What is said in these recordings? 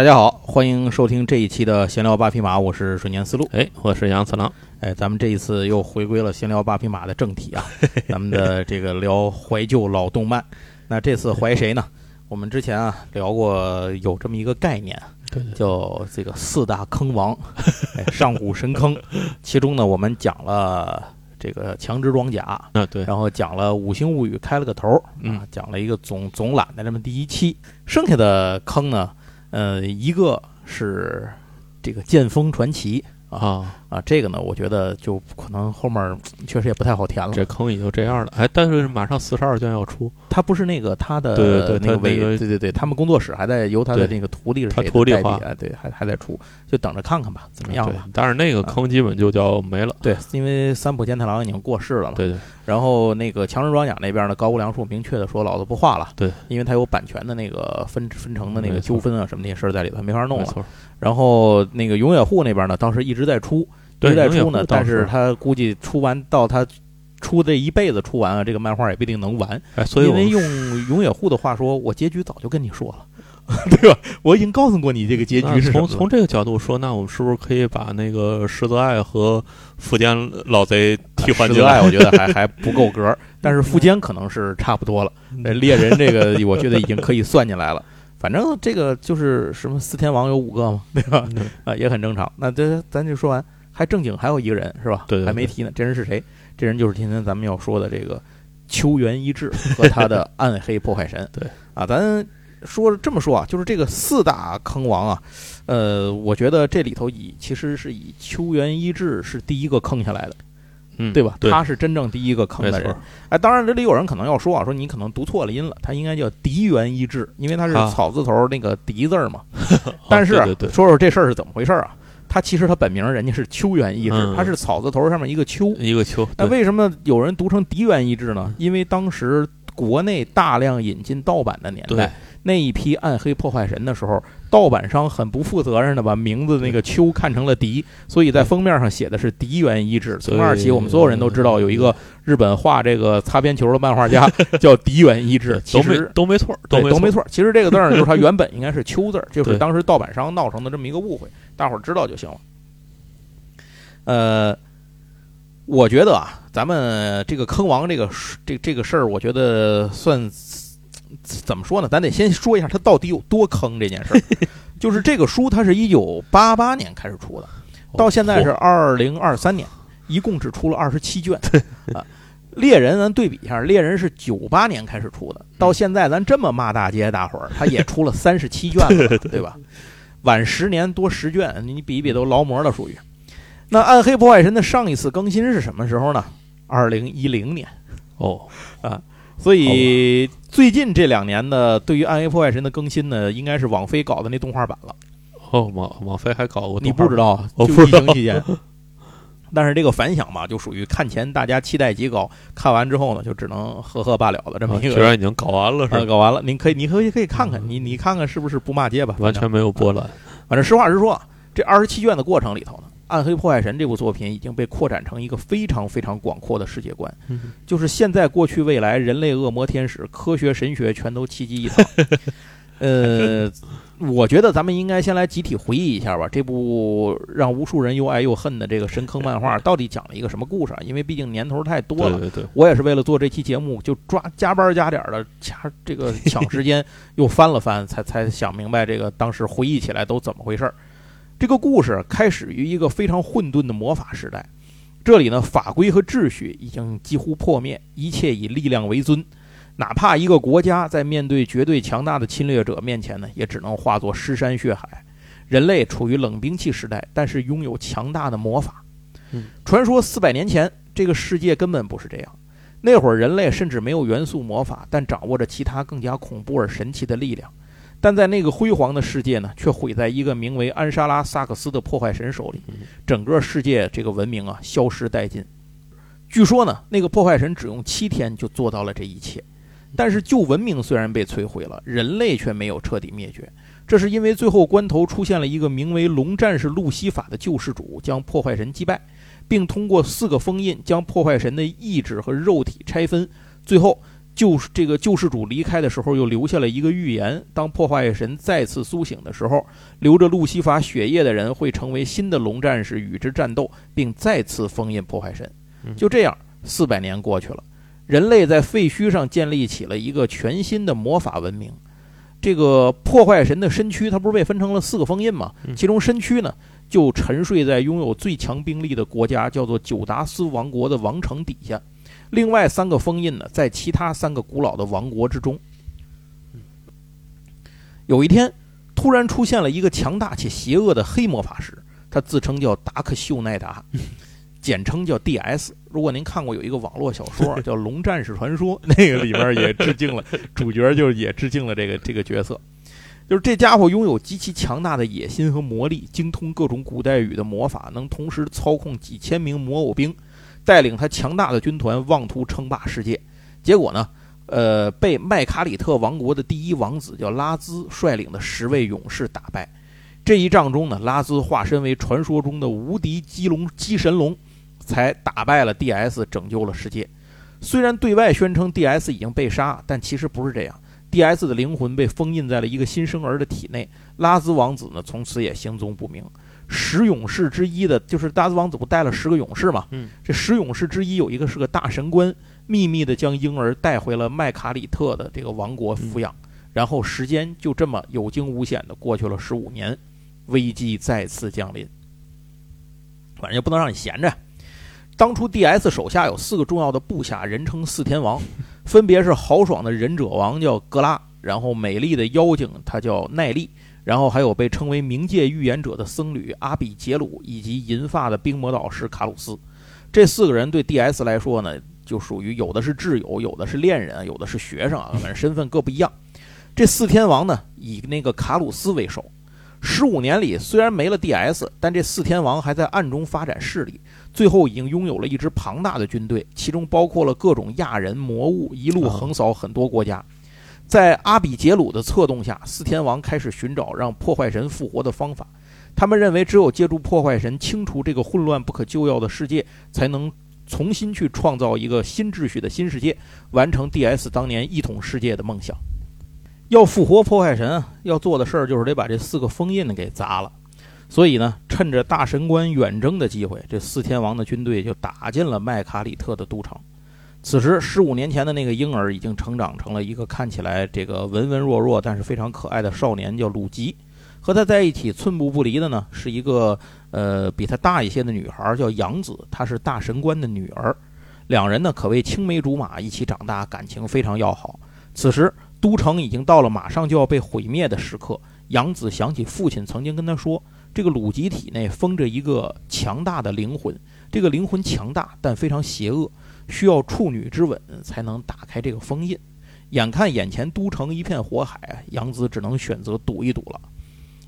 大家好，欢迎收听这一期的闲聊八匹马，我是水年思路。哎，我是杨次郎。哎，咱们这一次又回归了闲聊八匹马的正题啊，咱们的这个聊怀旧老动漫。那这次怀谁呢？我们之前啊聊过有这么一个概念，叫这个四大坑王，哎上古神坑。其中呢，我们讲了这个强制装甲，啊，对，然后讲了《五星物语》开了个头儿嗯啊，讲了一个总总览的这么第一期。剩下的坑呢，呃，一个是这个剑锋传奇啊，啊，这个呢，我觉得就可能后面嗯确实也不太好填了。这坑也就这样了。哎，但是马上四十二卷要出，他不是那个他的对对对那个委，他那个对对对，他们工作室还在由他的那个徒弟是他徒弟画代理，哎，对，还还在出，就等着看看吧，怎么样对吧。？但是那个坑基本就叫没了。对，因为三浦健太郎已经过世了嘛，对对然后那个强人装甲那边呢，高屋良树明确的说老子不画了，对，因为他有版权的那个分分成的那个纠纷啊什么那些事儿在里头，没法弄了。没错。然后那个永野户那边呢，当时一直在出，一对直在出呢，但是是他估计出完到他出这一辈子出完了，这个漫画也不一定能完，哎，所以因为用永野户的话说，我结局早就跟你说了。对吧？我已经告诉过你这个结局是从从这个角度说，那我们是不是可以把那个石泽爱和富坚老贼替换进来？石泽爱我觉得还 还不够格，但是富坚可能是差不多了。呃猎人这个我觉得已经可以算进来了。反正这个就是什么四天王有五个嘛，对吧？嗯啊，也很正常。那这咱就说完，还正经还有一个人是吧？对对对还没提呢。这人是谁？这人就是今天咱们要说的这个秋元一志和他的 暗黑破坏神。对啊，咱说这么说啊，就是这个四大坑王啊，呃，我觉得这里头以其实是以秋元一志是第一个坑下来的。嗯，对吧？他是真正第一个坑的人。。哎，当然这里有人可能要说啊，说你可能读错了音了，他应该叫狄元一志，因为他是啊草字头那个狄字嘛。但是说说这事儿是怎么回事啊？他其实他本名人家是秋元一志，嗯他是草字头上面一个秋。一个秋，那为什么有人读成狄元一志呢？因为当时国内大量引进盗版的年代，那一批暗黑破坏神的时候，盗版商很不负责任的把名字那个秋看成了狄，所以在封面上写的是狄元一志。从那儿起，我们所有人都知道有一个日本画这个擦边球的漫画家 叫狄元一志。其实都没错，对，都没错。其实这个字儿呢，就是它原本应该是“秋”字儿，就是当时盗版商闹成的这么一个误会，大伙儿知道就行了。呃，我觉得啊，咱们这个坑王这个这这个事儿，我觉得算怎么说呢？咱得先说一下它到底有多坑这件事儿。就是这个书，它是一九八八年开始出的，到现在是二零二三年，一共只出了二十七卷 啊。猎人，咱对比一下，猎人是九八年开始出的，到现在咱这么骂大街大伙儿，他也出了三十七卷了，对吧？晚十年多十卷，你比一比都劳模了，属于。那《暗黑破坏神》的上一次更新是什么时候呢？二零一零年。哦，啊所以最近这两年的对于《暗黑破坏神》的更新呢，应该是网飞搞的那动画版了。哦，网网飞还搞过，你不知？道？就疫我不知道情期间。但是这个反响吧，就属于看前大家期待极高，看完之后呢，就只能呵呵罢了的这么啊一个。居然已经搞完了，是呃，吧？搞完了，您可以，你可以可以看看，你你看看是不是不骂街吧？完全没有波澜。反正实话实说啊，这二十七卷的过程里头呢，《暗黑破坏神》这部作品已经被扩展成一个非常非常广阔的世界观，嗯就是现在、过去、未来，人类、恶魔、天使、科学、神学全都齐集一堂。呃，我觉得咱们应该先来集体回忆一下吧，这部让无数人又爱又恨的这个神坑漫画到底讲了一个什么故事啊？因为毕竟年头太多了，对对对，我也是为了做这期节目，就抓加班加点的掐这个 抢时间，又翻了翻，才才想明白这个当时回忆起来都怎么回事儿。这个故事开始于一个非常混沌的魔法时代，这里呢法规和秩序已经几乎破灭，一切以力量为尊。哪怕一个国家在面对绝对强大的侵略者面前呢，也只能化作尸山血海。人类处于冷兵器时代，但是拥有强大的魔法。嗯，传说四百年前，这个世界根本不是这样。那会儿人类甚至没有元素魔法，但掌握着其他更加恐怖而神奇的力量。但在那个辉煌的世界呢，却毁在一个名为安莎拉·萨克斯的破坏神手里，整个世界这个文明啊消失殆尽。据说呢，那个破坏神只用七天就做到了这一切。但是旧文明虽然被摧毁了，人类却没有彻底灭绝。这是因为最后关头出现了一个名为龙战士路西法的救世主，将破坏神击败，并通过四个封印将破坏神的意志和肉体拆分。最后，救这个救世主离开的时候，又留下了一个预言：当破坏神再次苏醒的时候，流着路西法血液的人会成为新的龙战士，与之战斗，并再次封印破坏神。就这样，四百年过去了，人类在废墟上建立起了一个全新的魔法文明。这个破坏神的身躯，它不是被分成了四个封印吗？其中身躯呢，就沉睡在拥有最强兵力的国家，叫做九达斯王国的王城底下。另外三个封印呢，在其他三个古老的王国之中。有一天，突然出现了一个强大且邪恶的黑魔法师，他自称叫达克秀奈达，简称叫 D.S。如果您看过有一个网络小说叫《龙战士传说》，那个里边也致敬了主角，就是也致敬了这个这个角色。就是这家伙拥有极其强大的野心和魔力，精通各种古代语的魔法，能同时操控几千名魔偶兵。带领他强大的军团妄图称霸世界，结果呢，呃，被麦卡里特王国的第一王子叫拉兹率领的十位勇士打败。这一仗中呢，拉兹化身为传说中的无敌鸡龙鸡神龙，才打败了 D.S，拯救了世界。虽然对外宣称 D.S 已经被杀，但其实不是这样。D.S 的灵魂被封印在了一个新生儿的体内，拉兹王子呢，从此也行踪不明。十勇士之一的，就是拉兹王子不带了十个勇士嘛？嗯，这十勇士之一有一个是个大神官，秘密的将婴儿带回了麦卡里特的这个王国抚养，然后时间就这么有惊无险的过去了十五年，危机再次降临。反正也不能让你闲着。当初 D.S 手下有四个重要的部下，人称四天王，分别是豪爽的忍者王叫格拉，然后美丽的妖精她叫奈丽。然后还有被称为冥界预言者的僧侣阿比杰鲁，以及银发的冰魔导师卡鲁斯，这四个人对 D.S 来说呢，就属于有的是挚友，有的是恋人，有的是学生啊，反正身份各不一样。这四天王呢，以那个卡鲁斯为首。十五年里，虽然没了 D.S，但这四天王还在暗中发展势力，最后已经拥有了一支庞大的军队，其中包括了各种亚人魔物，一路横扫很多国家。在阿比杰鲁的策动下，四天王开始寻找让破坏神复活的方法。他们认为，只有借助破坏神清除这个混乱不可救药的世界，才能重新去创造一个新秩序的新世界，完成 D.S 当年一统世界的梦想。要复活破坏神，要做的事儿就是得把这四个封印给砸了。所以呢，趁着大神官远征的机会，这四天王的军队就打进了麦卡里特的都城。此时，十五年前的那个婴儿已经成长成了一个看起来这个文文弱弱，但是非常可爱的少年，叫鲁吉。和他在一起寸步不离的呢，是一个呃比他大一些的女孩，叫杨子，她是大神官的女儿。两人呢可谓青梅竹马，一起长大，感情非常要好。此时，都城已经到了马上就要被毁灭的时刻。杨子想起父亲曾经跟他说，这个鲁吉体内封着一个强大的灵魂，这个灵魂强大，但非常邪恶。需要处女之吻才能打开这个封印，眼看眼前都城一片火海，杨子只能选择赌一赌了。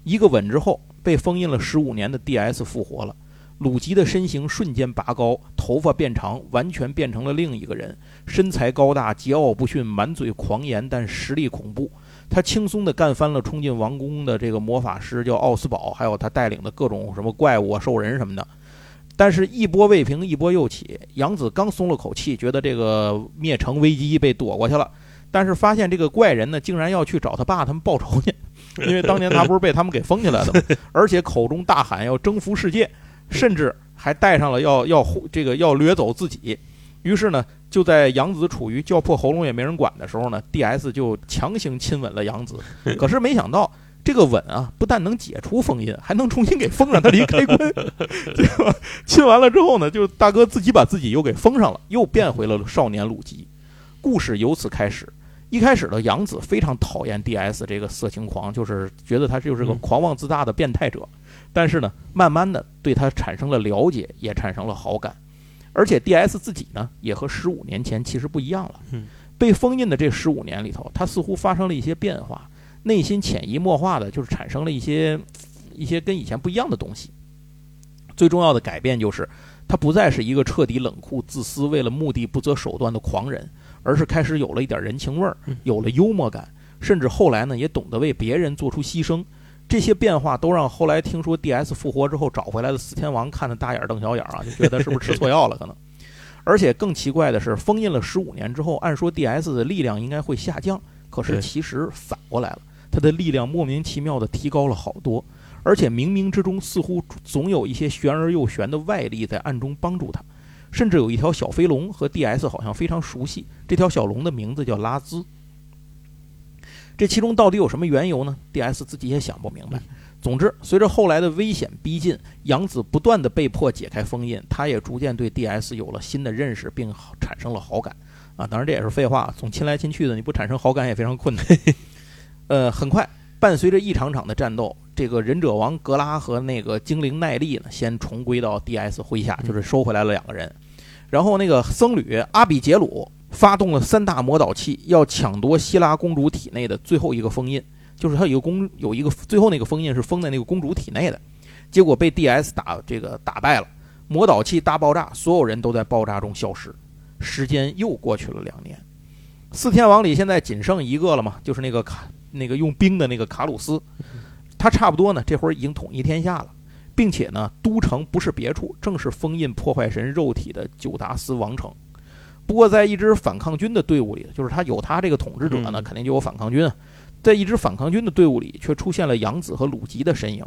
一个吻之后，被封印了十五年的 D.S 复活了，鲁吉的身形瞬间拔高，头发变长，完全变成了另一个人，身材高大，桀骜不驯，满嘴狂言，但实力恐怖。他轻松地干翻了冲进王宫的这个魔法师叫奥斯堡，还有他带领的各种什么怪物啊、兽人什么的。但是，一波未平，一波又起。杨子刚松了口气，觉得这个灭城危机被躲过去了，但是发现这个怪人呢，竟然要去找他爸他们报仇去，因为当年他不是被他们给封起来的吗？而且口中大喊要征服世界，甚至还带上了要要这个要掠走自己。于是呢，就在杨子处于叫破喉咙也没人管的时候呢，D.S 就强行亲吻了杨子。可是没想到。这个吻啊，不但能解除封印，还能重新给封上，他离开关，对吧？亲完了之后呢，就大哥自己把自己又给封上了，又变回了少年鲁吉。故事由此开始。一开始的杨子非常讨厌 D.S 这个色情狂，就是觉得他就是个狂妄自大的变态者。但是呢，慢慢的对他产生了了解，也产生了好感。而且 D.S 自己呢，也和十五年前其实不一样了。被封印的这十五年里头，他似乎发生了一些变化。内心潜移默化的就是产生了一些一些跟以前不一样的东西。最重要的改变就是，他不再是一个彻底冷酷、自私、为了目的不择手段的狂人，而是开始有了一点人情味儿，有了幽默感，甚至后来呢也懂得为别人做出牺牲。这些变化都让后来听说 D.S 复活之后找回来的四天王看的大眼瞪小眼啊，就觉得是不是吃错药了可能。而且更奇怪的是，封印了十五年之后，按说 DS 的力量应该会下降，可是其实反过来了，它的力量莫名其妙的提高了好多，而且冥冥之中似乎总有一些玄而又玄的外力在暗中帮助他，甚至有一条小飞龙和 DS 好像非常熟悉，这条小龙的名字叫拉兹。这其中到底有什么缘由呢？DS 自己也想不明白。总之，随着后来的危险逼近，杨子不断的被迫解开封印，他也逐渐对 DS 有了新的认识，并产生了好感。啊，当然这也是废话，总亲来亲去的，你不产生好感也非常困难。呃，很快，伴随着一场场的战斗，这个忍者王格拉和那个精灵奈利呢，先重归到 DS 麾下，就是收回来了两个人。然后那个僧侣阿比杰鲁发动了三大魔导器，要抢夺希拉公主体内的最后一个封印。就是他有一个公有一个最后那个封印是封在那个公主体内的，结果被 DS 打这个打败了，魔导器大爆炸，所有人都在爆炸中消失。时间又过去了两年，四天王里现在仅剩一个了嘛，就是那个卡那个用冰的那个卡鲁斯，他差不多呢，这会儿已经统一天下了，并且呢，都城不是别处，正是封印破坏神肉体的九达斯王城。不过，在一支反抗军的队伍里，就是他有他这个统治者呢，肯定就有反抗军。在一支反抗军的队伍里，却出现了杨子和鲁吉的身影。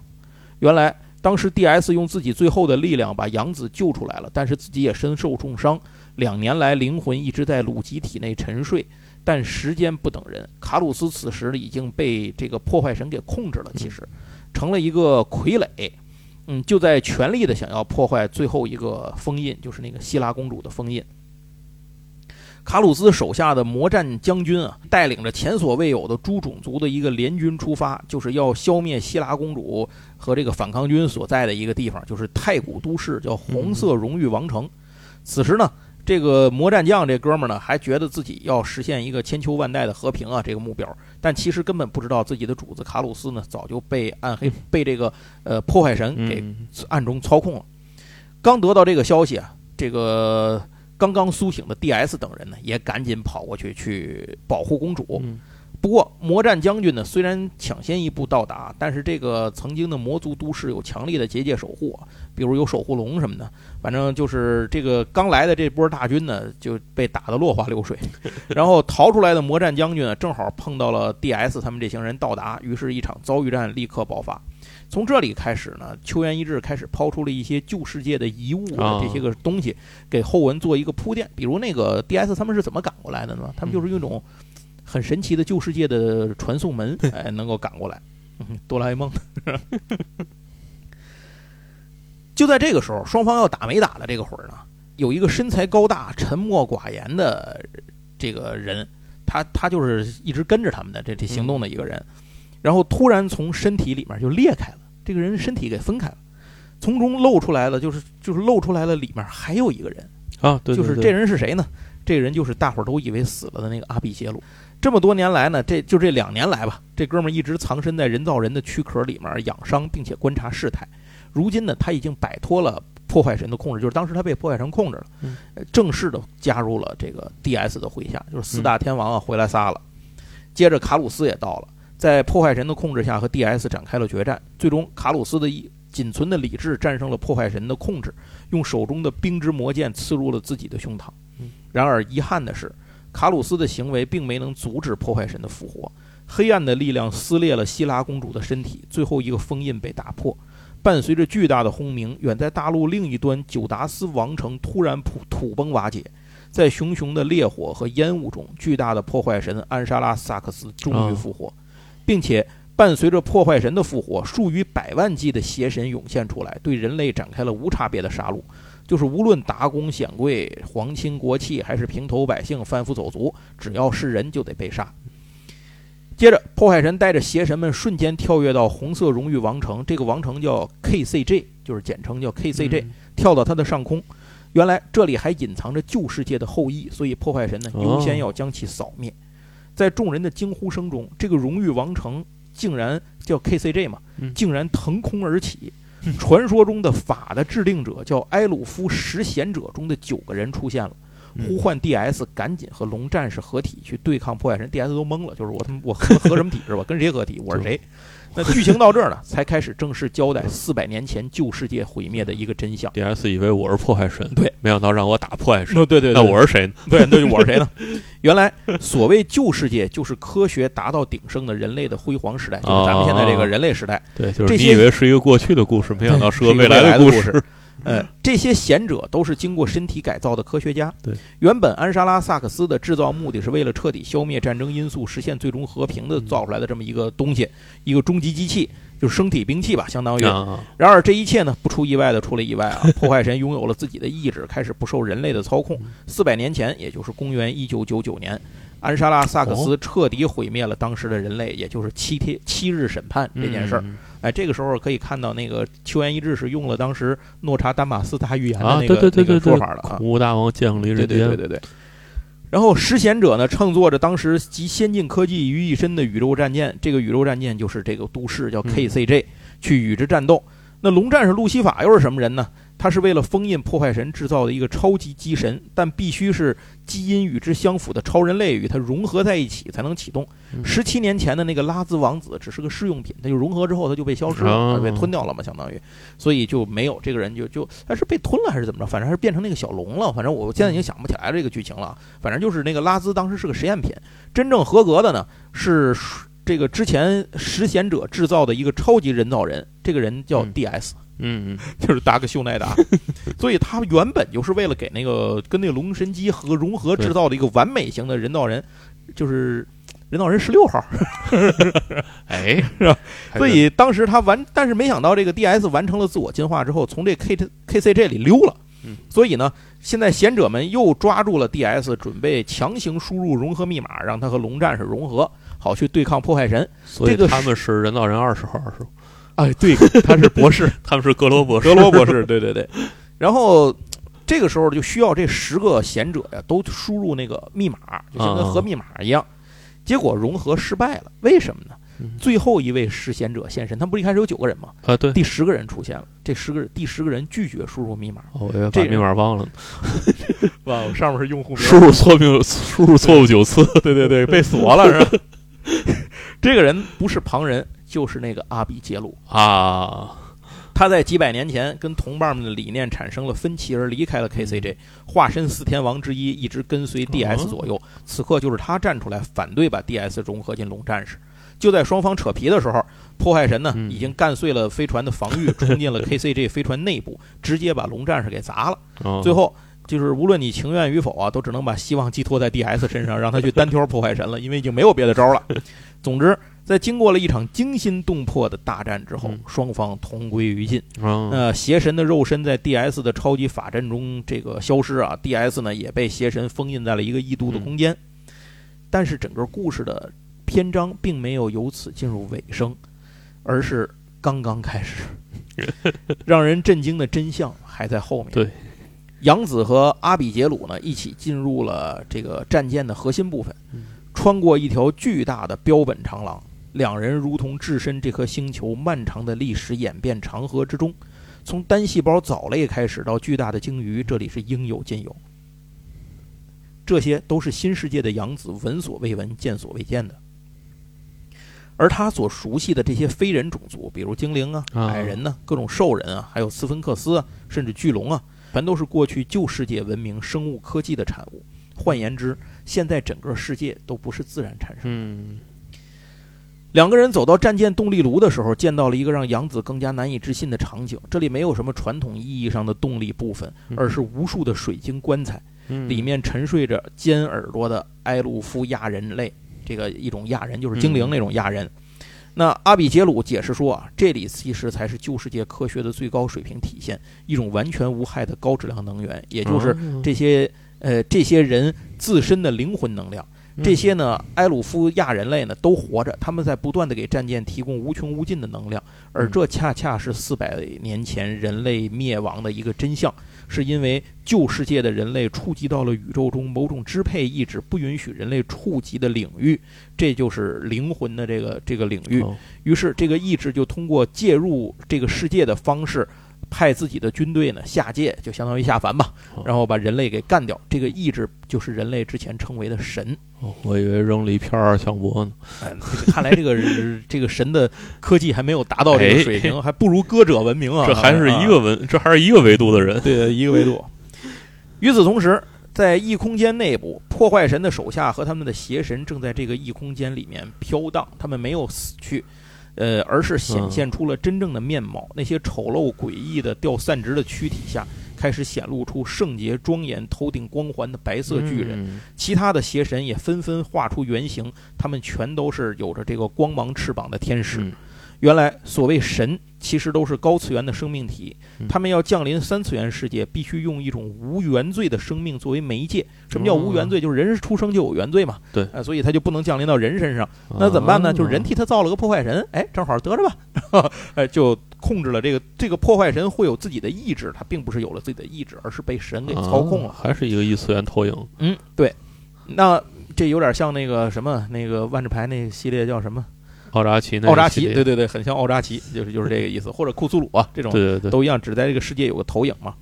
原来，当时 DS 用自己最后的力量把杨子救出来了，但是自己也身受重伤。两年来，灵魂一直在鲁吉体内沉睡，但时间不等人。卡鲁斯此时已经被这个破坏神给控制了，其实成了一个傀儡。嗯，就在全力的想要破坏最后一个封印，就是那个希拉公主的封印。卡鲁斯手下的魔战将军啊，带领着前所未有的诸种族的一个联军出发，就是要消灭希拉公主和这个反抗军所在的一个地方，就是太古都市，叫红色荣誉王城。此时呢，这个魔战将这哥们儿呢，还觉得自己要实现一个千秋万代的和平啊这个目标，但其实根本不知道自己的主子卡鲁斯呢，早就被暗黑被这个呃破坏神给嗯暗中操控了。刚得到这个消息啊，这个刚刚苏醒的 DS 等人呢，也赶紧跑过去去保护公主。嗯不过，魔战将军呢，虽然抢先一步到达，但是这个曾经的魔族都市有强力的结界守护啊，比如有守护龙什么的。反正就是这个刚来的这波大军呢，就被打得落花流水。然后逃出来的魔战将军呢，正好碰到了 DS 他们这行人到达，于是，一场遭遇战立刻爆发。从这里开始呢，秋元一志开始抛出了一些旧世界的遗物啊啊这些个东西，给后文做一个铺垫。比如那个 DS 他们是怎么赶过来的呢？他们就是用一种很神奇的旧世界的传送门，哎，能够赶过来。嗯，哆啦 A 梦。就在这个时候，双方要打没打的这个会儿呢，有一个身材高大、沉默寡言的这个人，他他就是一直跟着他们的这这行动的一个人，然后突然从身体里面就裂开了，这个人身体给分开了，从中露出来了，就是就是露出来了，里面还有一个人。啊，对，对就是这人是谁呢？这个人就是大伙儿都以为死了的那个阿比杰鲁。这么多年来呢，这就这两年来吧，这哥们儿一直藏身在人造人的躯壳里面养伤，并且观察事态。如今呢，他已经摆脱了破坏神的控制，就是当时他被破坏神控制了，正式的加入了这个 DS 的麾下，就是四大天王啊回来仨了。接着卡鲁斯也到了，在破坏神的控制下和 DS 展开了决战，最终卡鲁斯的一仅存的理智战胜了破坏神的控制，用手中的冰之魔剑刺入了自己的胸膛嗯。然而遗憾的是，卡鲁斯的行为并没能阻止破坏神的复活。黑暗的力量撕裂了希拉公主的身体，最后一个封印被打破。伴随着巨大的轰鸣，远在大陆另一端九达斯王城突然土土崩瓦解，在熊熊的烈火和烟雾中，巨大的破坏神安莎拉萨克斯终于复活，并且伴随着破坏神的复活，数以百万计的邪神涌现出来，对人类展开了无差别的杀戮。就是无论达公显贵、皇亲国戚，还是平头百姓、贩夫走卒，只要是人就得被杀。接着，破坏神带着邪神们瞬间跳跃到红色荣誉王城，这个王城叫 KCG，就是简称叫 KCG，、嗯跳到它的上空。原来这里还隐藏着旧世界的后裔，所以破坏神呢哦优先要将其扫灭。在众人的惊呼声中，这个荣誉王城竟然叫 KCG 嘛嗯，竟然腾空而起。传说中的法的制定者叫埃鲁夫十贤者中的九个人出现了，呼唤 DS 赶紧和龙战士合体去对抗破坏神。DS 都懵了，就是我他妈我合合什么体是吧？跟谁合体？我是谁？那剧情到这儿呢，才开始正式交代四百年前旧世界毁灭的一个真相。DS 以为我是破坏神，对，没想到让我打破坏神。对对那我是谁呢？对，那我是谁呢？原来所谓旧世界，就是科学达到鼎盛的人类的辉煌时代，就是咱们现在这个人类时代。对，就是你以为是一个过去的故事，没想到是个未来的故事。呃，这些贤者都是经过身体改造的科学家。对，原本安莎拉萨克斯的制造目的是为了彻底消灭战争因素，实现最终和平的造出来的这么一个东西，一个终极机器，就是生体兵器吧，相当于。啊，然而这一切呢，不出意外的出了意外啊！破坏神拥有了自己的意志，开始不受人类的操控。四百年前，也就是公元一九九九年，安莎拉萨克斯彻底毁灭了当时的人类，也就是七天七日审判这件事儿。嗯哎，这个时候可以看到，那个秋元一志是用了当时诺查丹马斯大预言的啊，那个、那个说，法了啊。恐怖大王降临对人间，对对对对。然后实贤者呢，乘坐着当时集先进科技于一身的宇宙战舰，这个宇宙战舰就是这个都市叫嗯 KCJ，、去与之战斗。那龙战士路西法又是什么人呢？他是为了封印破坏神制造的一个超级机神，但必须是基因与之相符的超人类与它融合在一起才能启动。嗯十七年前的那个拉兹王子只是个试用品，它就融合之后它就被消失了，被吞掉了嘛，相当于，所以就没有这个人就就他是被吞了还是怎么着？反正还是变成那个小龙了。反正我现在已经想不起来这个剧情了。反正就是那个拉兹当时是个实验品，真正合格的呢是这个之前实贤者制造的一个超级人造人，这个人叫嗯 DS，、嗯，嗯 就是达克修奈达。所以他原本就是为了给那个跟那个龙神机和融合制造的一个完美型的人造人，就是人造人十六号。哎，是吧？所以当时他完，但是没想到这个 DS 完成了自我进化之后，从这 K KCJ 里溜了。嗯，所以呢，现在贤者们又抓住了 DS，准备强行输入融合密码，让他和龙战士融合，好去对抗破坏神。所以这个他们是人造人二十号是吧？哎，对，他是博士，他们是格罗博士，格罗博士，对对对。然后这个时候就需要这十个贤者呀，都输入那个密码，就像跟核密码一样。结果融合失败了，为什么呢嗯？最后一位实贤者现身，他不是一开始有九个人吗？啊，对，第十个人出现了，这十个人第十个人拒绝输入密码，哦我把这密码忘了忘了，上面是用户名，输入错误输入错误九次，对对对，被锁了是吧？这个人不是旁人，就是那个阿比杰鲁。啊，他在几百年前跟同伴们的理念产生了分歧，而离开了 KCJ，化身四天王之一，一直跟随 DS 左右。此刻就是他站出来反对把 DS 融合进龙战士。就在双方扯皮的时候，破坏神呢嗯已经干碎了飞船的防御，冲进了 KCJ 飞船内部，直接把龙战士给砸了。哦最后就是无论你情愿与否啊，都只能把希望寄托在 DS 身上，让他去单挑破坏神了，因为已经没有别的招了。总之，在经过了一场惊心动魄的大战之后嗯，双方同归于尽。那，呃，邪神的肉身在 DS 的超级法阵中这个消失啊，DS 呢也被邪神封印在了一个异度的空间。但是整个故事的篇章并没有由此进入尾声，而是刚刚开始。让人震惊的真相还在后面。对，杨子和阿比杰鲁呢一起进入了这个战舰的核心部分嗯，穿过一条巨大的标本长廊，两人如同置身这颗星球漫长的历史演变长河之中。从单细胞藻类开始到巨大的鲸鱼，这里是应有尽有。这些都是新世界的杨子闻所未闻、见所未见的。而他所熟悉的这些非人种族，比如精灵啊、啊矮人呢、各种兽人啊，还有斯芬克斯啊，甚至巨龙啊，全都是过去旧世界文明生物科技的产物。换言之，现在整个世界都不是自然产生。嗯，两个人走到战舰动力炉的时候，见到了一个让杨子更加难以置信的场景。这里没有什么传统意义上的动力部分，而是无数的水晶棺材，嗯里面沉睡着尖耳朵的埃鲁夫亚人类，这个一种亚人就是精灵那种亚人。那阿比杰鲁解释说啊，这里其实才是旧世界科学的最高水平体现，一种完全无害的高质量能源，也就是哦这些呃这些人自身的灵魂能量。这些呢，埃鲁夫亚人类呢都活着，他们在不断的给战舰提供无穷无尽的能量，而这恰恰是四百年前人类灭亡的一个真相，是因为旧世界的人类触及到了宇宙中某种支配意志不允许人类触及的领域，这就是灵魂的这个这个领域。哦于是这个意志就通过介入这个世界的方式。派自己的军队呢下界，就相当于下凡吧哦，然后把人类给干掉。这个意志就是人类之前称为的神。哦我以为扔了一片二向箔呢。哎，这个看来这个这个神的科技还没有达到这个水平，还不如歌者文明啊。这还是一个文，这还是一个维度的人。对一个维度。与此同时，在异空间内部，破坏神的手下和他们的邪神正在这个异空间里面飘荡，他们没有死去。呃，而是显现出了真正的面貌。那些丑陋诡异的掉散值的躯体下，开始显露出圣洁庄严、头顶光环的白色巨人。嗯其他的邪神也纷纷画出原形，他们全都是有着这个光芒翅膀的天使。嗯原来所谓神，其实都是高次元的生命体嗯，他们要降临三次元世界，必须用一种无原罪的生命作为媒介。什么叫无原罪？就是人出生就有原罪嘛。哦对呃，所以他就不能降临到人身上。那怎么办呢？就是人替他造了个破坏神，哎，正好得着吧，哎，就控制了这个这个破坏神会有自己的意志，他并不是有了自己的意志，而是被神给操控了。啊还是一个异次元投影。嗯，对。那这有点像那个什么，那个万智牌那个系列叫什么？奥扎奇那奥扎奇，对对对，很像奥扎奇，就是就是这个意思，或者库苏鲁啊，这种对对对，都一样，只在这个世界有个投影嘛。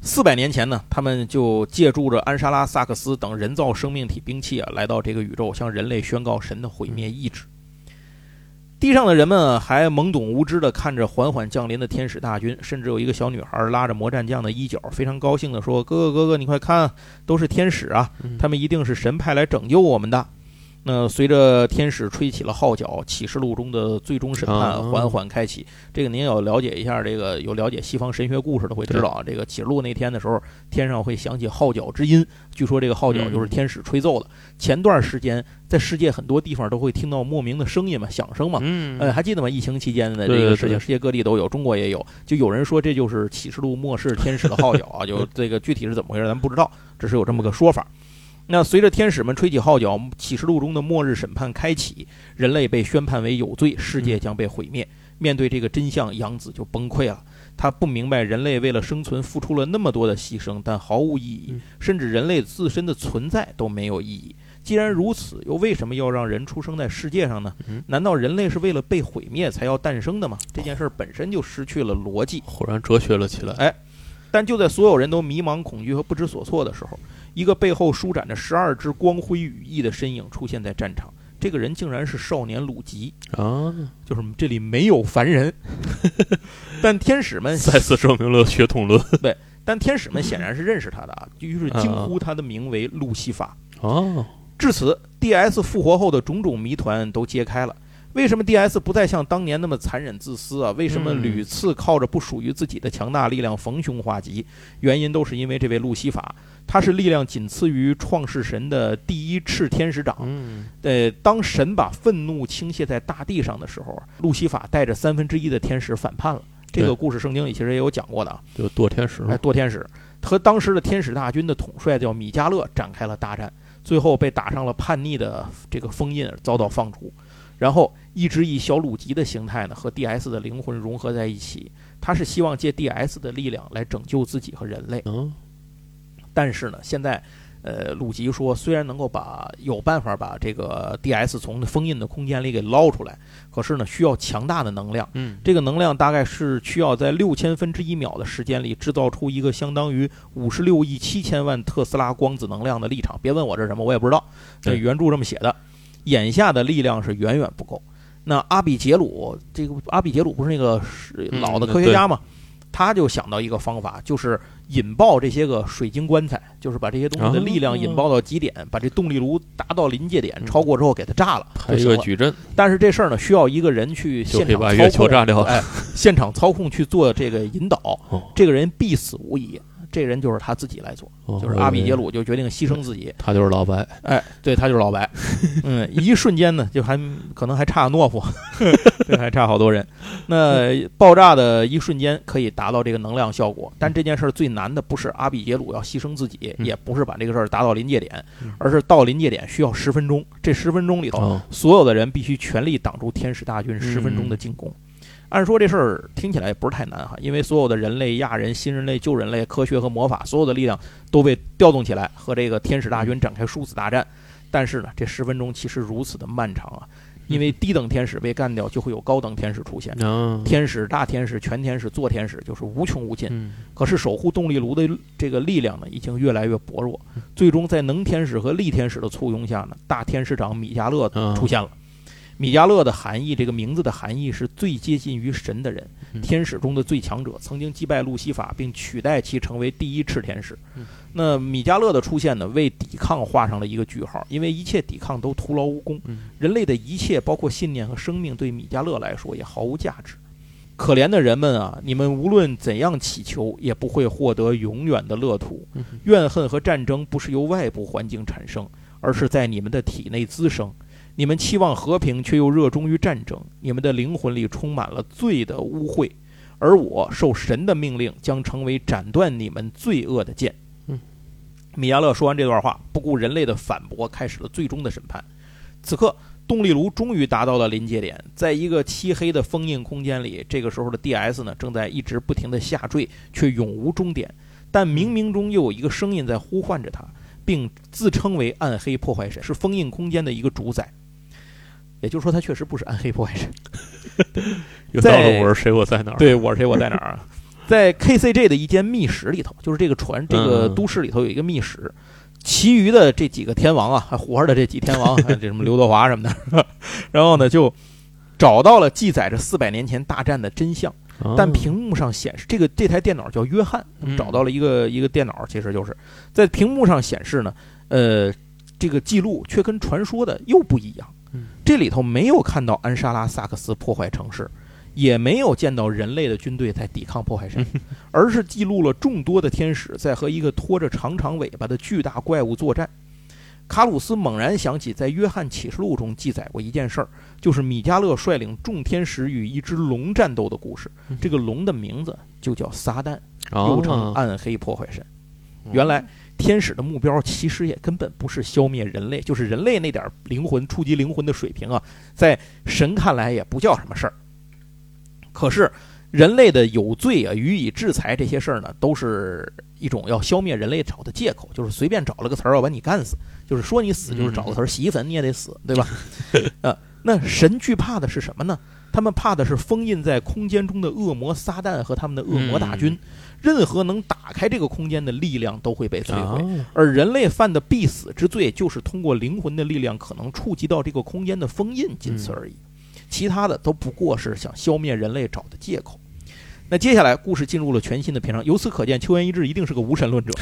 四百年前呢，他们就借助着安莎拉、萨克斯等人造生命体兵器啊，来到这个宇宙，向人类宣告神的毁灭意志。地上的人们还懵懂无知地看着缓缓降临的天使大军，甚至有一个小女孩拉着魔战将的衣角，非常高兴地说：“哥哥，哥哥，你快看，都是天使啊！嗯他们一定是神派来拯救我们的。”那随着天使吹起了号角，启示录中的最终审判啊缓缓开启。这个您要了解一下，这个有了解西方神学故事的会知道啊，这个启示录那天的时候，天上会响起号角之音。据说这个号角就是天使吹奏的。前段时间在世界很多地方都会听到莫名的声音嘛，响声嘛。嗯，呃，还记得吗？疫情期间的这个事情，世界各地都有，中国也有。就有人说这就是启示录末世天使的号角啊，就这个具体是怎么回事，咱不知道，只是有这么个说法。那随着天使们吹起号角，启示录中的末日审判开启，人类被宣判为有罪，世界将被毁灭。面对这个真相，杨子就崩溃了。他不明白人类为了生存付出了那么多的牺牲，但毫无意义嗯，甚至人类自身的存在都没有意义。既然如此，又为什么要让人出生在世界上呢嗯？难道人类是为了被毁灭才要诞生的吗？这件事儿本身就失去了逻辑。忽然哲学了起来。哎但就在所有人都迷茫、恐惧和不知所措的时候，一个背后舒展着十二只光辉羽翼的身影出现在战场。这个人竟然是少年鲁吉，啊，就是这里没有凡人，但天使们再次证明了血统论对但天使们显然是认识他的啊，于是惊呼他的名为路西法。哦，至此，D.S. 复活后的种种谜团都揭开了。为什么 D.S. 不再像当年那么残忍自私啊？为什么嗯屡次靠着不属于自己的强大力量逢凶化吉？原因都是因为这位路西法，他是力量仅次于创世神的第一炽天使长。嗯，呃，当神把愤怒倾泻在大地上的时候，路西法带着三分之一的天使反叛了。这个故事圣经里其实也有讲过的啊。就堕天使哎，堕天使和当时的天使大军的统帅叫米迦勒展开了大战，最后被打上了叛逆的这个封印，遭到放逐。然后一直以小鲁吉的形态呢，和 D.S 的灵魂融合在一起，他是希望借 D.S 的力量来拯救自己和人类。嗯，但是呢，现在，呃，鲁吉说，虽然能够把有办法把这个 D.S 从封印的空间里给捞出来，可是呢，需要强大的能量。嗯，这个能量大概是需要在六千分之一秒的时间里制造出一个相当于五十六亿七千万特斯拉光子能量的立场。别问我这是什么，我也不知道。这对原著这么写的，眼下的力量是远远不够。那阿比杰鲁，这个阿比杰鲁不是那个老的科学家吗？他就想到一个方法，就是引爆这些个水晶棺材，就是把这些东西的力量哦。引爆到极点，把这动力炉达到临界点，嗯。超过之后给它炸了，还有一。个矩阵，但是这事儿呢，需要一个人去现场操控，哎，现场操控去做这个引导，哦。这个人必死无疑。这人就是他自己来做，哦就是阿比杰，鲁就决定牺牲自己。他就是老白。哎，对他就是老白，嗯，一瞬间呢，就还可能还差懦夫，这还差好多人。那爆炸的一瞬间可以达到这个能量效果，但这件事儿最难的不是阿比杰鲁要牺牲自己，嗯也不是把这个事儿达到临界点嗯，而是到临界点需要十分钟。这十分钟里头，哦，所有的人必须全力挡住天使大军十分钟的进攻。按说这事儿听起来也不是太难哈，因为所有的人类、亚人、新人类、旧人类、科学和魔法，所有的力量都被调动起来，和这个天使大军展开殊死大战。但是呢，这十分钟其实如此的漫长啊！因为低等天使被干掉，就会有高等天使出现。啊，天使、大天使、全天使、做天使就是无穷无尽。嗯可是守护动力炉的这个力量呢，已经越来越薄弱。最终在能天使和力天使的簇拥下呢，大天使长米迦勒啊出现了。米迦勒的含义，这个名字的含义是最接近于神的人，嗯天使中的最强者，曾经击败路西法，并取代其成为第一炽天使嗯。那米迦勒的出现呢，为抵抗画上了一个句号，因为一切抵抗都徒劳无功。嗯人类的一切，包括信念和生命，对米迦勒来说也毫无价值。可怜的人们啊，你们无论怎样祈求，也不会获得永远的乐土。嗯怨恨和战争不是由外部环境产生，而是在你们的体内滋生。你们期望和平，却又热衷于战争。你们的灵魂里充满了罪的污秽，而我受神的命令，将成为斩断你们罪恶的剑。嗯，米亚勒说完这段话，不顾人类的反驳，开始了最终的审判。此刻，动力炉终于达到了临界点，在一个漆黑的封印空间里，这个时候的 DS 呢，正在一直不停地下坠，却永无终点。但冥冥中又有一个声音在呼唤着他，并自称为暗黑破坏神，是封印空间的一个主宰。也就是说，他确实不是暗黑破坏神。又到了在我是谁我在哪儿？对，我是谁？我在哪儿啊？在 KCG 的一间密室里头，就是这个船这个嗯都市里头有一个密室，其余的这几个天王啊，还活着的这几天王，这什么刘德华什么的，然后呢就找到了记载着四百年前大战的真相，啊但屏幕上显示这个这台电脑叫约翰，嗯找到了一个一个电脑，其实就是在屏幕上显示呢，呃，这个记录却跟传说的又不一样嗯。这里头没有看到安莎拉萨克斯破坏城市，也没有见到人类的军队在抵抗破坏神，而是记录了众多的天使在和一个拖着长长尾巴的巨大怪物作战。卡鲁斯猛然想起，在约翰启示录中记载过一件事儿，就是米迦勒率领众天使与一只龙战斗的故事。这个龙的名字就叫撒旦，又称啊暗黑破坏神。原来天使的目标其实也根本不是消灭人类，就是人类那点儿灵魂触及灵魂的水平啊，在神看来也不叫什么事儿。可是人类的有罪啊，予以制裁这些事儿呢，都是一种要消灭人类找的借口，就是随便找了个词儿要把你干死，就是说你死就是找个词儿，洗衣粉你也得死，对吧？呃，那神惧怕的是什么呢？他们怕的是封印在空间中的恶魔撒旦和他们的恶魔大军，任何能打开这个空间的力量都会被摧毁。啊而人类犯的必死之罪，就是通过灵魂的力量可能触及到这个空间的封印，仅此而已。其他的都不过是想消灭人类找的借口。那接下来，故事进入了全新的篇章。由此可见，秋元一志一定是个无神论者，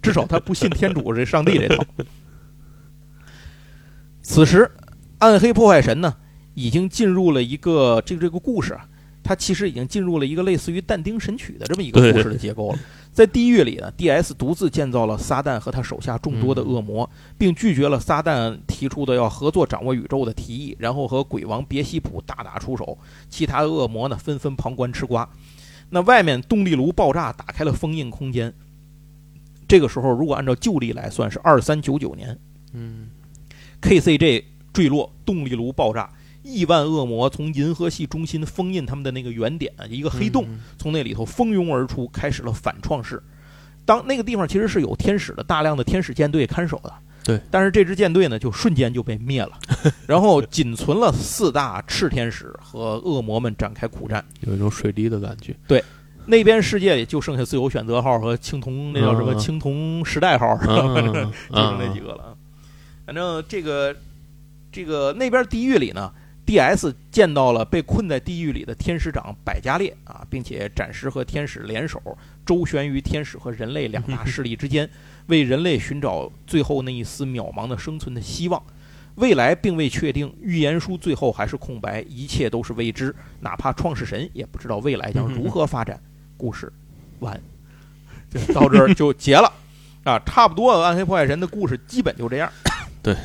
至少他不信天主这上帝这套。此时，暗黑破坏神呢，已经进入了一个这个这个故事啊，它其实已经进入了一个类似于但丁神曲的这么一个故事的结构了。在地狱里呢，D.S. 独自建造了撒旦和他手下众多的恶魔，并拒绝了撒旦提出的要合作掌握宇宙的提议，然后和鬼王别西卜大打出手。其他的恶魔呢，纷纷旁观吃瓜。那外面动力炉爆炸，打开了封印空间。这个时候，如果按照旧历来算，是二三九九年。嗯 KCJ 坠落，动力炉爆炸，亿万恶魔从银河系中心封印他们的那个原点，一个黑洞，嗯从那里头蜂拥而出，开始了反创世。当那个地方其实是有天使的，大量的天使舰队看守的。对，但是这支舰队呢，就瞬间就被灭了，然后仅存了四大炽天使和恶魔们展开苦战。有一种水滴的感觉。对那边世界里就剩下自由选择号和青铜，那叫什么嗯青铜时代号，是吧？啊 就剩那几个了啊。反正这个这个那边地狱里呢，D.S. 见到了被困在地狱里的天使长百加列啊，并且暂时和天使联手，周旋于天使和人类两大势力之间，为人类寻找最后那一丝渺茫的生存的希望。未来并未确定，预言书最后还是空白，一切都是未知，哪怕创世神也不知道未来将如何发展。故事完，就到这儿就结了啊，差不多《暗黑破坏神》的故事基本就这样。对，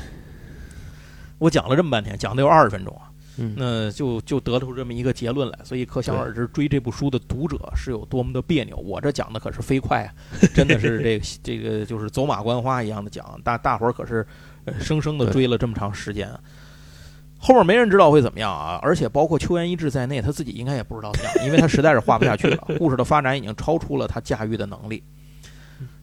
我讲了这么半天，讲的有二十分钟啊，嗯那就就得出这么一个结论来，所以可想而知，追这部书的读者是有多么的别扭。我这讲的可是飞快啊，真的是这个这个就是走马观花一样的讲，大大伙儿可是呃生生的追了这么长时间啊。后面没人知道会怎么样啊，而且包括秋元一志在内，他自己应该也不知道怎么样，因为他实在是画不下去了，故事的发展已经超出了他驾驭的能力。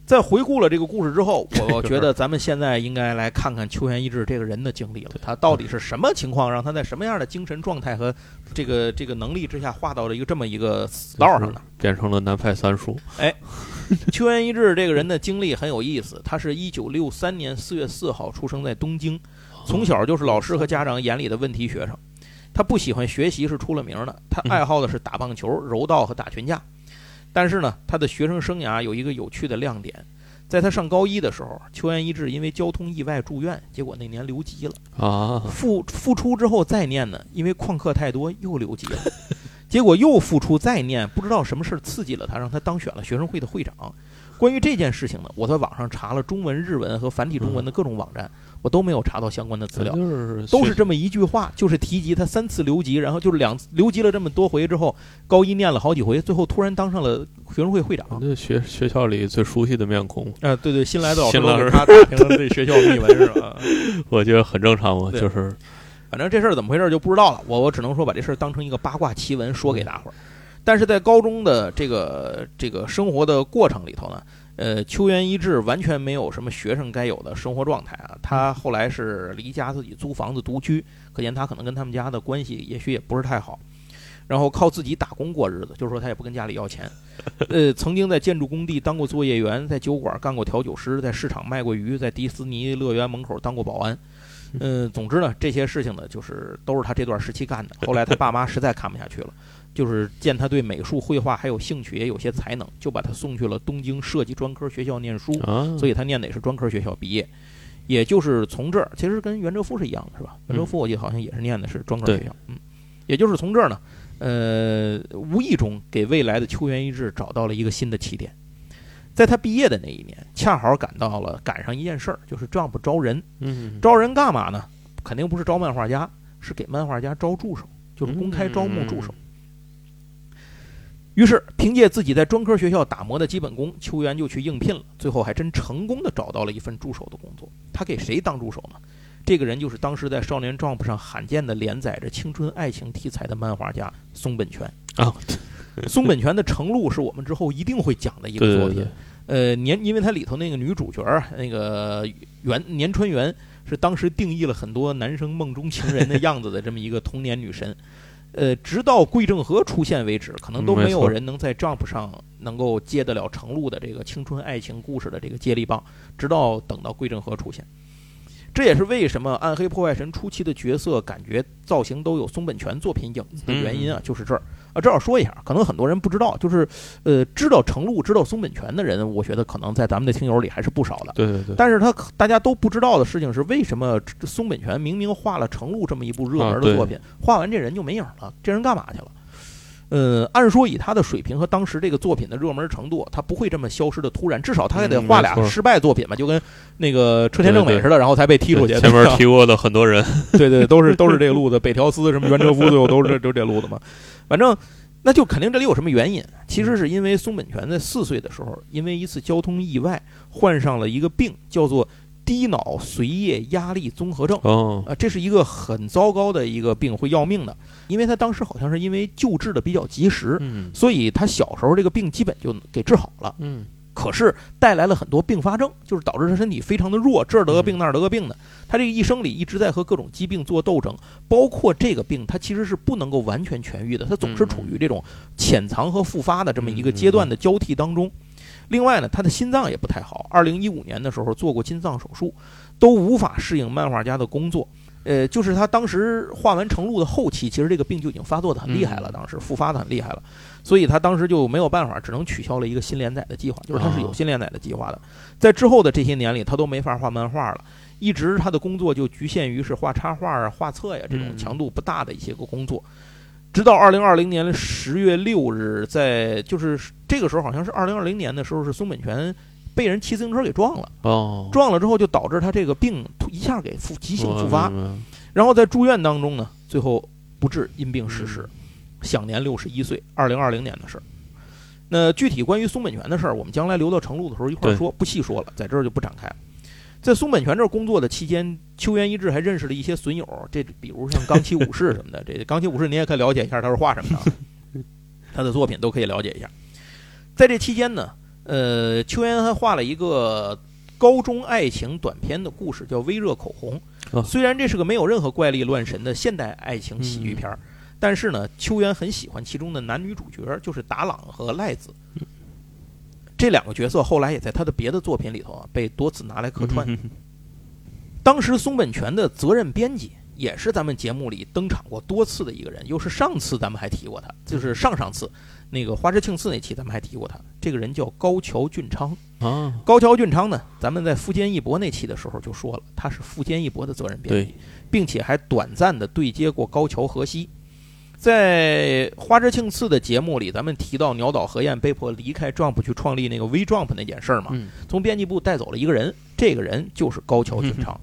在回顾了这个故事之后，我觉得咱们现在应该来看看秋元一志这个人的经历了。他到底是什么情况，让他在什么样的精神状态和这个这个能力之下，画到了一个这么一个死道上呢？变成了南派三叔。哎，秋元一志这个人的经历很有意思。他是一九六三年四月四号出生在东京，从小就是老师和家长眼里的问题学生。他不喜欢学习是出了名的，他爱好的是打棒球、柔道和打群架。但是呢，他的学生生涯有一个有趣的亮点，在他上高一的时候，秋元一志因为交通意外住院，结果那年留级了啊。复复出之后再念呢，因为旷课太多又留级了，结果又复出再念，不知道什么事儿刺激了他，让他当选了学生会的会长。关于这件事情呢，我在网上查了中文、日文和繁体中文的各种网站。我都没有查到相关的资料，都是这么一句话，就是提及他三次留级，然后就是两留级了这么多回之后，高一念了好几回，最后突然当上了学生会会长。那学学校里最熟悉的面孔啊，对对，新来的老师新老师他打听了这学校秘闻是吧？我觉得很正常嘛，就是，反正这事儿怎么回事就不知道了。我我只能说把这事儿当成一个八卦奇闻说给大伙儿。但是在高中的这个这个生活的过程里头呢。呃，秋元一志完全没有什么学生该有的生活状态啊。他后来是离家自己租房子独居，可见他可能跟他们家的关系也许也不是太好。然后靠自己打工过日子，就是说他也不跟家里要钱。呃，曾经在建筑工地当过作业员，在酒馆干过调酒师，在市场卖过鱼，在迪斯尼乐园门口当过保安。嗯，总之呢，这些事情呢，就是都是他这段时期干的。后来他爸妈实在看不下去了。就是见他对美术、绘画还有兴趣，也有些才能，就把他送去了东京设计专科学校念书。所以他念的也是专科学校毕业。也就是从这儿，其实跟袁哲夫是一样的，是吧？袁哲夫我记得好像也是念的是专科学校。嗯，也就是从这儿呢，呃，无意中给未来的秋元一志找到了一个新的起点。在他毕业的那一年，恰好赶到了赶上一件事儿，就是 Jump 招人。嗯，招人干嘛呢？肯定不是招漫画家，是给漫画家招助手，就是公开招募助手。于是，凭借自己在专科学校打磨的基本功，秋元就去应聘了。最后还真成功的找到了一份助手的工作。他给谁当助手呢？这个人就是当时在《少年 Jump》上罕见的连载着青春爱情题材的漫画家松本泉啊。松本泉的《成路》是我们之后一定会讲的一个作品。呃，年因为它里头那个女主角那个原年川原是当时定义了很多男生梦中情人的样子的这么一个童年女神。呃，直到桂正和出现为止，可能都没有人能在 Jump 上能够接得了程璐的这个青春爱情故事的这个接力棒。直到等到桂正和出现，这也是为什么《暗黑破坏神》初期的角色感觉造型都有松本泉作品影子的原因啊，就是这儿。这要说一下，可能很多人不知道，就是，呃，知道程璐、知道松本泉的人，我觉得可能在咱们的听友里还是不少的。对对对。但是他大家都不知道的事情是，为什么松本泉明明画了程璐这么一部热门的作品，画完这人就没影了？这人干嘛去了？呃，按说以他的水平和当时这个作品的热门程度，他不会这么消失的突然，至少他还得画俩失败作品吧，就跟那个车田正美似的，然后才被踢出去。前面提过的很多人，对对，都是都是这个路子，北条司什么原车夫，最后都是都这路子嘛。反正，那就肯定这里有什么原因。其实是因为松本泉在四岁的时候，因为一次交通意外，患上了一个病，叫做。低脑髓液压力综合症，啊，这是一个很糟糕的一个病，会要命的。因为他当时好像是因为救治的比较及时，嗯，所以他小时候这个病基本就给治好了，嗯。可是带来了很多并发症，就是导致他身体非常的弱，这儿得个病那儿得个病的。他这个一生里一直在和各种疾病做斗争，包括这个病，他其实是不能够完全痊愈的，他总是处于这种潜藏和复发的这么一个阶段的交替当中。另外呢，他的心脏也不太好。二零一五年的时候做过心脏手术，都无法适应漫画家的工作。呃，就是他当时画完成路的后期，其实这个病就已经发作的很厉害了，当时复发的很厉害了。所以他当时就没有办法，只能取消了一个新连载的计划。就是他是有新连载的计划的，在之后的这些年里，他都没法画漫画了，一直他的工作就局限于是画插画啊、画册呀这种强度不大的一些个工作。直到二零二零年十月六日，在就是这个时候，好像是二零二零年的时候，是松本泉被人骑自行车给撞了。哦，撞了之后就导致他这个病一下给复急性复发，然后在住院当中呢，最后不治因病逝世，享年六十一岁。二零二零年的事儿。那具体关于松本泉的事儿，我们将来留到程路的时候一块儿说，不细说了，在这儿就不展开了。在松本泉这儿工作的期间，秋元一志还认识了一些损友，这比如像钢七武士什么的。这钢七武士你也可以了解一下他是画什么的，他的作品都可以了解一下。在这期间呢，呃，秋元还画了一个高中爱情短片的故事，叫《微热口红》。哦虽然这是个没有任何怪力乱神的现代爱情喜剧片儿，但是呢，秋元很喜欢其中的男女主角，就是达朗和赖子。这两个角色后来也在他的别的作品里头啊被多次拿来客串。嗯当时松本泉的责任编辑也是咱们节目里登场过多次的一个人，又是上次咱们还提过他，就是上上次那个花之庆次那期咱们还提过他。这个人叫高桥俊昌。啊，高桥俊昌呢，咱们在富坚义博那期的时候就说了，他是富坚义博的责任编辑，并且还短暂的对接过高桥和希。在花之庆次的节目里，咱们提到鸟岛和彦被迫离开 Jump 去创立那个 V Jump 那件事儿嘛，嗯从编辑部带走了一个人，这个人就是高桥俊昌。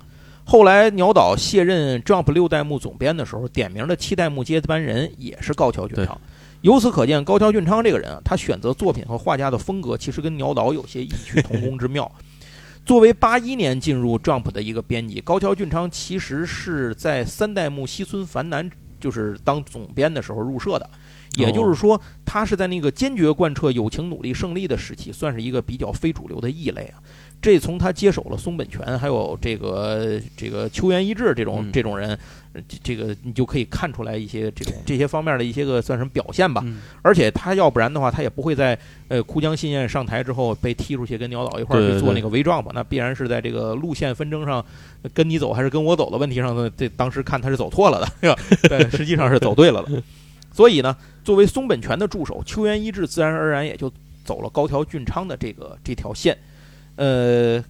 后来鸟岛卸任 Jump 六代目总编的时候，点名的七代目接班人也是高桥俊昌。由此可见，高桥俊昌这个人啊，他选择作品和画家的风格，其实跟鸟岛有些异曲同工之妙。作为八一年进入 Jump 的一个编辑，高桥俊昌其实是在三代目西村繁男就是当总编的时候入社的，也就是说，他是在那个坚决贯彻友情努力胜利的时期，算是一个比较非主流的异类啊。这从他接手了松本泉，还有这个这个秋元一志这种嗯这种人，呃这这个你就可以看出来一些这种这些方面的一些个算什么表现吧。嗯而且他要不然的话，他也不会在呃枯江信彦上台之后被踢出去跟鸟岛一块儿去做那个微撞吧，那必然是在这个路线纷争上呃跟你走还是跟我走的问题上呢，这当时看他是走错了的，是吧？对，实际上是走对了的。所以呢，作为松本泉的助手，秋元一志自然而然也就走了高桥俊昌的这个这条线。呃，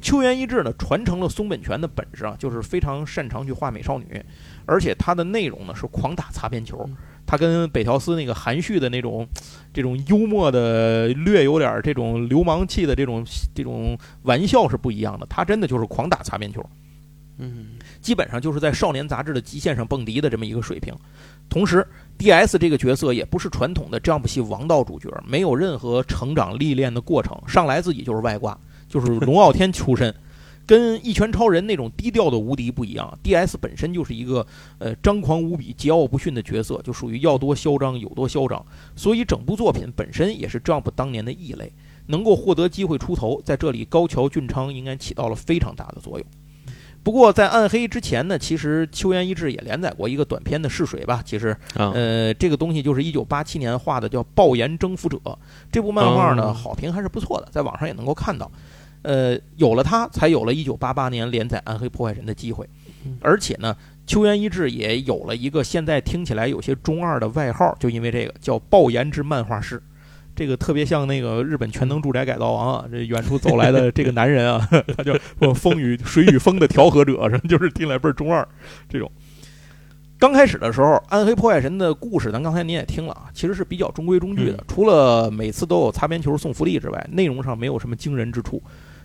秋元一志呢传承了松本泉的本事啊，就是非常擅长去画美少女，而且他的内容呢是狂打擦边球。他跟北条司那个含蓄的那种、这种幽默的、略有点这种流氓气的这种这种玩笑是不一样的。他真的就是狂打擦边球。嗯基本上就是在少年杂志的极限上蹦迪的这么一个水平。同时，D.S 这个角色也不是传统的 Jump 系王道主角，没有任何成长历练的过程，上来自己就是外挂，就是 龙傲天出身，跟一拳超人那种低调的无敌不一样。D.S 本身就是一个呃张狂无比、桀骜不驯的角色，就属于要多嚣张有多嚣张，所以整部作品本身也是 Jump 当年的异类。能够获得机会出头，在这里高桥俊昌应该起到了非常大的作用。不过在暗黑之前呢，其实秋元一志也连载过一个短篇的试水吧。其实，啊，呃，这个东西就是一九八七年画的，叫《爆炎征服者》。这部漫画呢，哦好评还是不错的，在网上也能够看到。呃，有了它，才有了一九八八年连载《暗黑破坏神》的机会嗯。而且呢，秋元一志也有了一个现在听起来有些中二的外号，就因为这个叫“爆炎之漫画师”。这个特别像那个日本全能住宅改造王啊，这远处走来的这个男人啊，他叫“风雨水与风的调和者”，什么就是听来倍儿中二这种。刚开始的时候，《暗黑破坏神》的故事，咱刚才您也听了啊，其实是比较中规中矩的，嗯除了每次都有擦边球送福利之外，内容上没有什么惊人之处。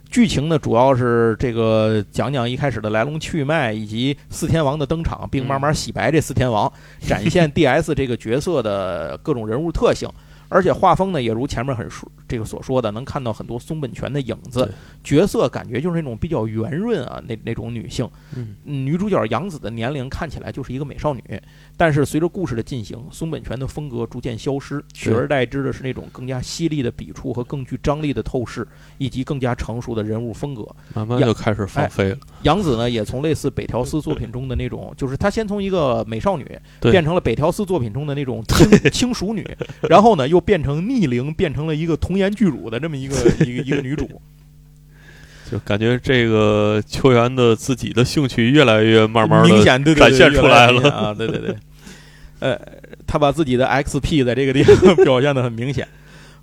剧情呢，主要是这个讲讲一开始的来龙去脉，以及四天王的登场，并慢慢洗白这四天王，展现 D.S 这个角色的各种人物特性。而且画风呢，也如前面很说这个所说的，能看到很多松本泉的影子。角色感觉就是那种比较圆润啊，那那种女性。嗯嗯女主角杨子的年龄看起来就是一个美少女，但是随着故事的进行，松本泉的风格逐渐消失，取而代之的是那种更加犀利的笔触和更具张力的透视，以及更加成熟的人物风格。慢慢就开始放飞了。杨子呢，也从类似北条司作品中的那种，就是她先从一个美少女对变成了北条司作品中的那种轻轻熟女，然后呢又变成逆龄，变成了一个童颜巨乳的这么一个 一个一个女主。就感觉这个球员的自己的兴趣越来越慢慢的，明显对对展现出来了啊！对对对，呃，他把自己的 XP 在这个地方 表现的很明显。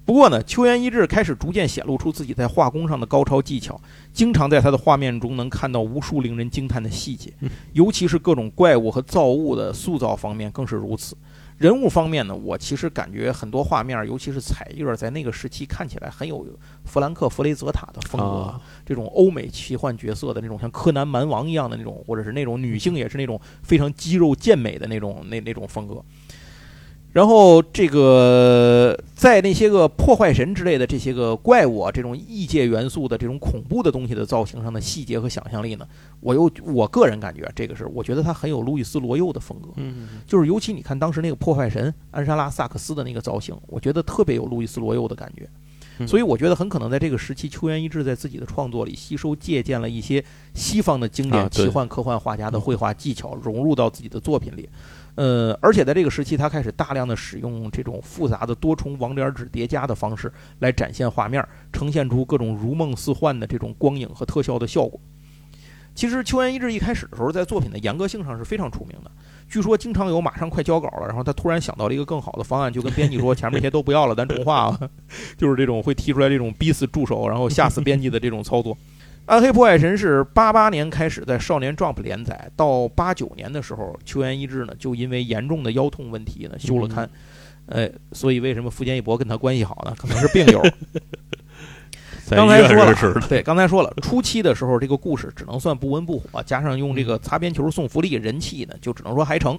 不过呢，秋元一志开始逐渐显露出自己在画工上的高超技巧，经常在他的画面中能看到无数令人惊叹的细节嗯，尤其是各种怪物和造物的塑造方面更是如此。人物方面呢，我其实感觉很多画面，尤其是彩页，在那个时期看起来很有弗兰克·弗雷泽塔的风格。啊，这种欧美奇幻角色的那种，像柯南蛮王一样的那种，或者是那种女性也是那种非常肌肉健美的那种那那种风格。然后这个在那些个破坏神之类的这些个怪物啊，这种异界元素的这种恐怖的东西的造型上的细节和想象力呢，我又我个人感觉这个是我觉得他很有路易斯罗佑的风格。嗯，就是尤其你看当时那个破坏神安莎拉萨克斯的那个造型，我觉得特别有路易斯罗佑的感觉。嗯所以我觉得很可能在这个时期，秋元一志在自己的创作里吸收借鉴了一些西方的经典奇幻科幻画家的绘画技巧，融入到自己的作品里。呃，而且在这个时期，他开始大量的使用这种复杂的多重网点纸叠加的方式来展现画面，呈现出各种如梦似幻的这种光影和特效的效果。其实秋元一志一开始的时候，在作品的严格性上是非常出名的。据说经常有马上快交稿了，然后他突然想到了一个更好的方案，就跟编辑说前面这些都不要了，咱重画啊，就是这种会提出来这种逼死助手，然后吓死编辑的这种操作。暗黑破坏神是八八年开始在少年 Jump 连载，到八九年的时候，秋元一志呢就因为严重的腰痛问题呢休了刊。呃，所以为什么富坚义博跟他关系好呢？可能是病友。刚才说了对，刚才说了，初期的时候这个故事只能算不温不火，加上用这个擦边球送福利，人气呢就只能说还成。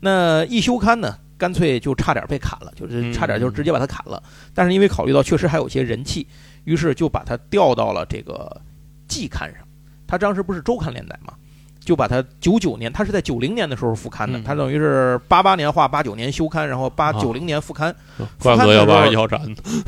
那一休刊呢，干脆就差点被砍了，就是差点就直接把它砍了。但是因为考虑到确实还有些人气，于是就把它调到了这个季刊上。他当时不是周刊连载嘛，就把他九九年，他是在九零年的时候复刊的，嗯他等于是八八年画，八九年休刊，然后八啊九零年复刊。怪不得要把腰斩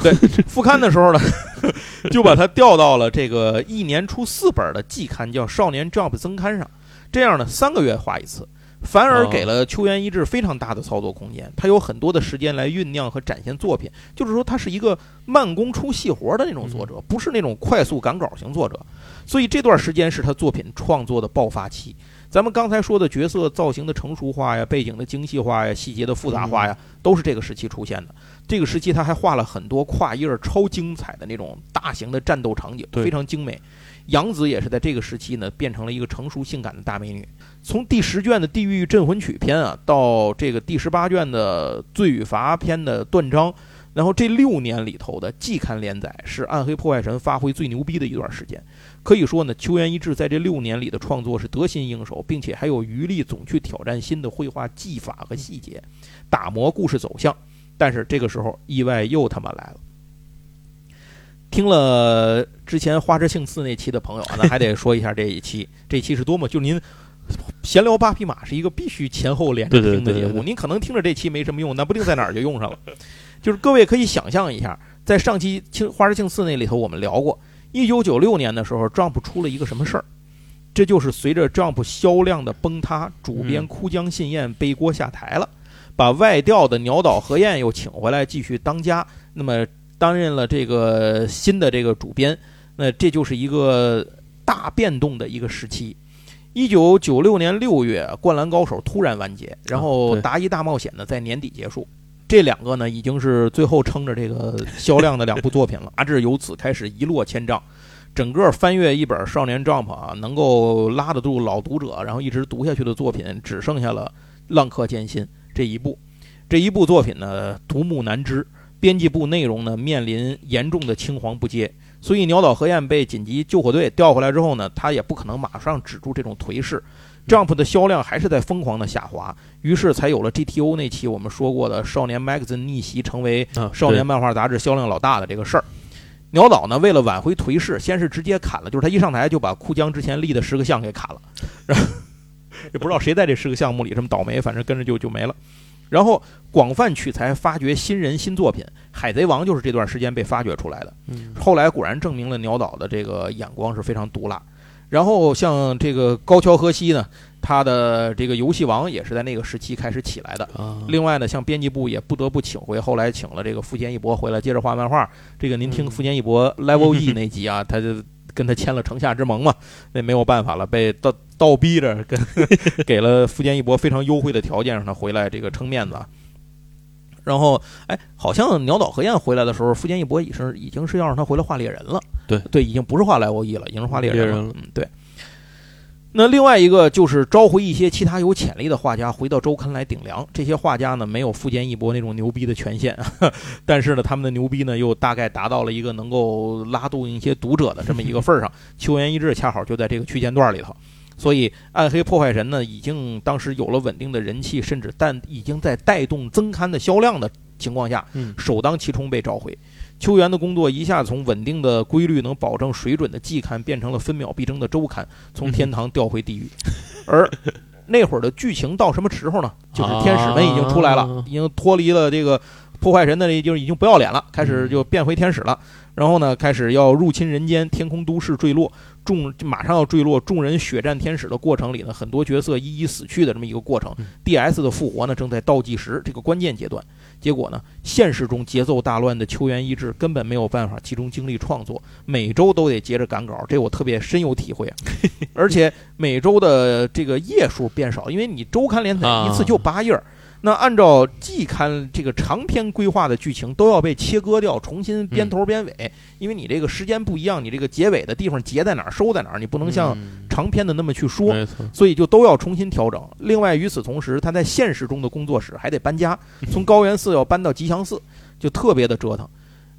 对。复刊的时候呢，就把他调到了这个一年出四本的季刊，叫《少年 Jump》增刊上。这样呢，三个月画一次，反而给了秋元一志非常大的操作空间。他有很多的时间来酝酿和展现作品，就是说他是一个慢工出细活的那种作者，不是那种快速赶稿型作者。所以这段时间是他作品创作的爆发期。咱们刚才说的角色造型的成熟化呀，背景的精细化呀，细节的复杂化呀，都是这个时期出现的。这个时期他还画了很多跨页儿超精彩的那种大型的战斗场景，非常精美。杨紫也是在这个时期呢，变成了一个成熟性感的大美女。从第十卷的《地狱镇魂曲》篇啊，到这个第十八卷的《罪与罚》篇的断章，然后这六年里头的季刊连载是《暗黑破坏神》发挥最牛逼的一段时间。可以说呢，秋元一志在这六年里的创作是得心应手，并且还有余力总去挑战新的绘画技法和细节，打磨故事走向。但是这个时候，意外又他妈来了。听了之前花之庆次那期的朋友啊，那还得说一下这一期。这一期是多么，就您闲聊八匹马是一个必须前后连着听的节目。您可能听着这期没什么用，那不定在哪儿就用上了。就是各位可以想象一下，在上期庆花之庆次那里头，我们聊过，一九九六年的时候，Jump 出了一个什么事儿？这就是随着 Jump 销量的崩塌，主编嗯枯江信彦背锅下台了，把外调的鸟岛和彦又请回来继续当家，那么担任了这个新的这个主编，那这就是一个大变动的一个时期。一九九六年六月，《灌篮高手》突然完结，然后啊对《达伊大冒险》呢在年底结束。这两个呢，已经是最后撑着这个销量的两部作品了。杂志由此开始一落千丈，整个翻阅一本《少年 Jump》啊，能够拉得住老读者，然后一直读下去的作品，只剩下了《浪客剑心》这一部。这一部作品呢，独木难支，编辑部内容呢面临严重的青黄不接，所以鸟岛和彦被紧急救火队调回来之后呢，他也不可能马上止住这种颓势。Jump 的销量还是在疯狂的下滑，于是才有了 GTO 那期我们说过的少年 Magazine 逆袭成为啊，少年漫画杂志销量老大的这个事儿。鸟岛呢，为了挽回颓势，先是直接砍了，就是他一上台就把库江之前立的十个像给砍了，然后也不知道谁在这十个项目里这么倒霉，反正跟着就就没了。然后广泛取材，发掘新人新作品，《海贼王》就是这段时间被发掘出来的。嗯后来果然证明了鸟岛的这个眼光是非常毒辣。然后像这个高桥和希呢，他的这个游戏王也是在那个时期开始起来的。啊，另外呢，像编辑部也不得不请回，后来请了这个富坚义博回来接着画漫画。这个您听嗯富坚义博 Level E 那集啊，他就跟他签了城下之盟嘛，那没有办法了，被倒倒逼着跟 给了富坚义博非常优惠的条件，让他回来这个撑面子啊。然后，哎，好像鸟岛和彦回来的时候，富坚义博已是已经是要让他回来画猎人了。对对，已经不是画 Level E 了，已经是画猎人了。猎人了嗯，对。那另外一个就是召回一些其他有潜力的画家回到周刊来顶梁。这些画家呢，没有富坚义博那种牛逼的权限，但是呢，他们的牛逼呢，又大概达到了一个能够拉动一些读者的这么一个份儿上。秋元一志恰好就在这个区间段里头，所以暗黑破坏神呢，已经当时有了稳定的人气，甚至但已经在带动增刊的销量的情况下，嗯首当其冲被召回。秋元的工作一下从稳定的规律、能保证水准的季刊，变成了分秒必争的周刊，从天堂掉回地狱。而那会儿的剧情到什么时候呢？就是天使们已经出来了啊，已经脱离了这个破坏神呢就是已经不要脸了，开始就变回天使了。然后呢，开始要入侵人间，天空都市坠落，众马上要坠落，众人血战天使的过程里呢，很多角色一一死去的这么一个过程。D.S 的复活呢，正在倒计时这个关键阶段。结果呢，现实中节奏大乱的秋元一志根本没有办法集中精力创作，每周都得接着赶稿，这我特别深有体会啊。而且每周的这个页数变少，因为你周刊连载一次就八页。那按照季刊这个长篇规划的剧情都要被切割掉，重新编头编尾，因为你这个时间不一样，你这个结尾的地方结在哪儿，收在哪儿，你不能像长篇的那么去说，所以就都要重新调整。另外，与此同时，他在现实中的工作室还得搬家，从高原寺要搬到吉祥寺，就特别的折腾。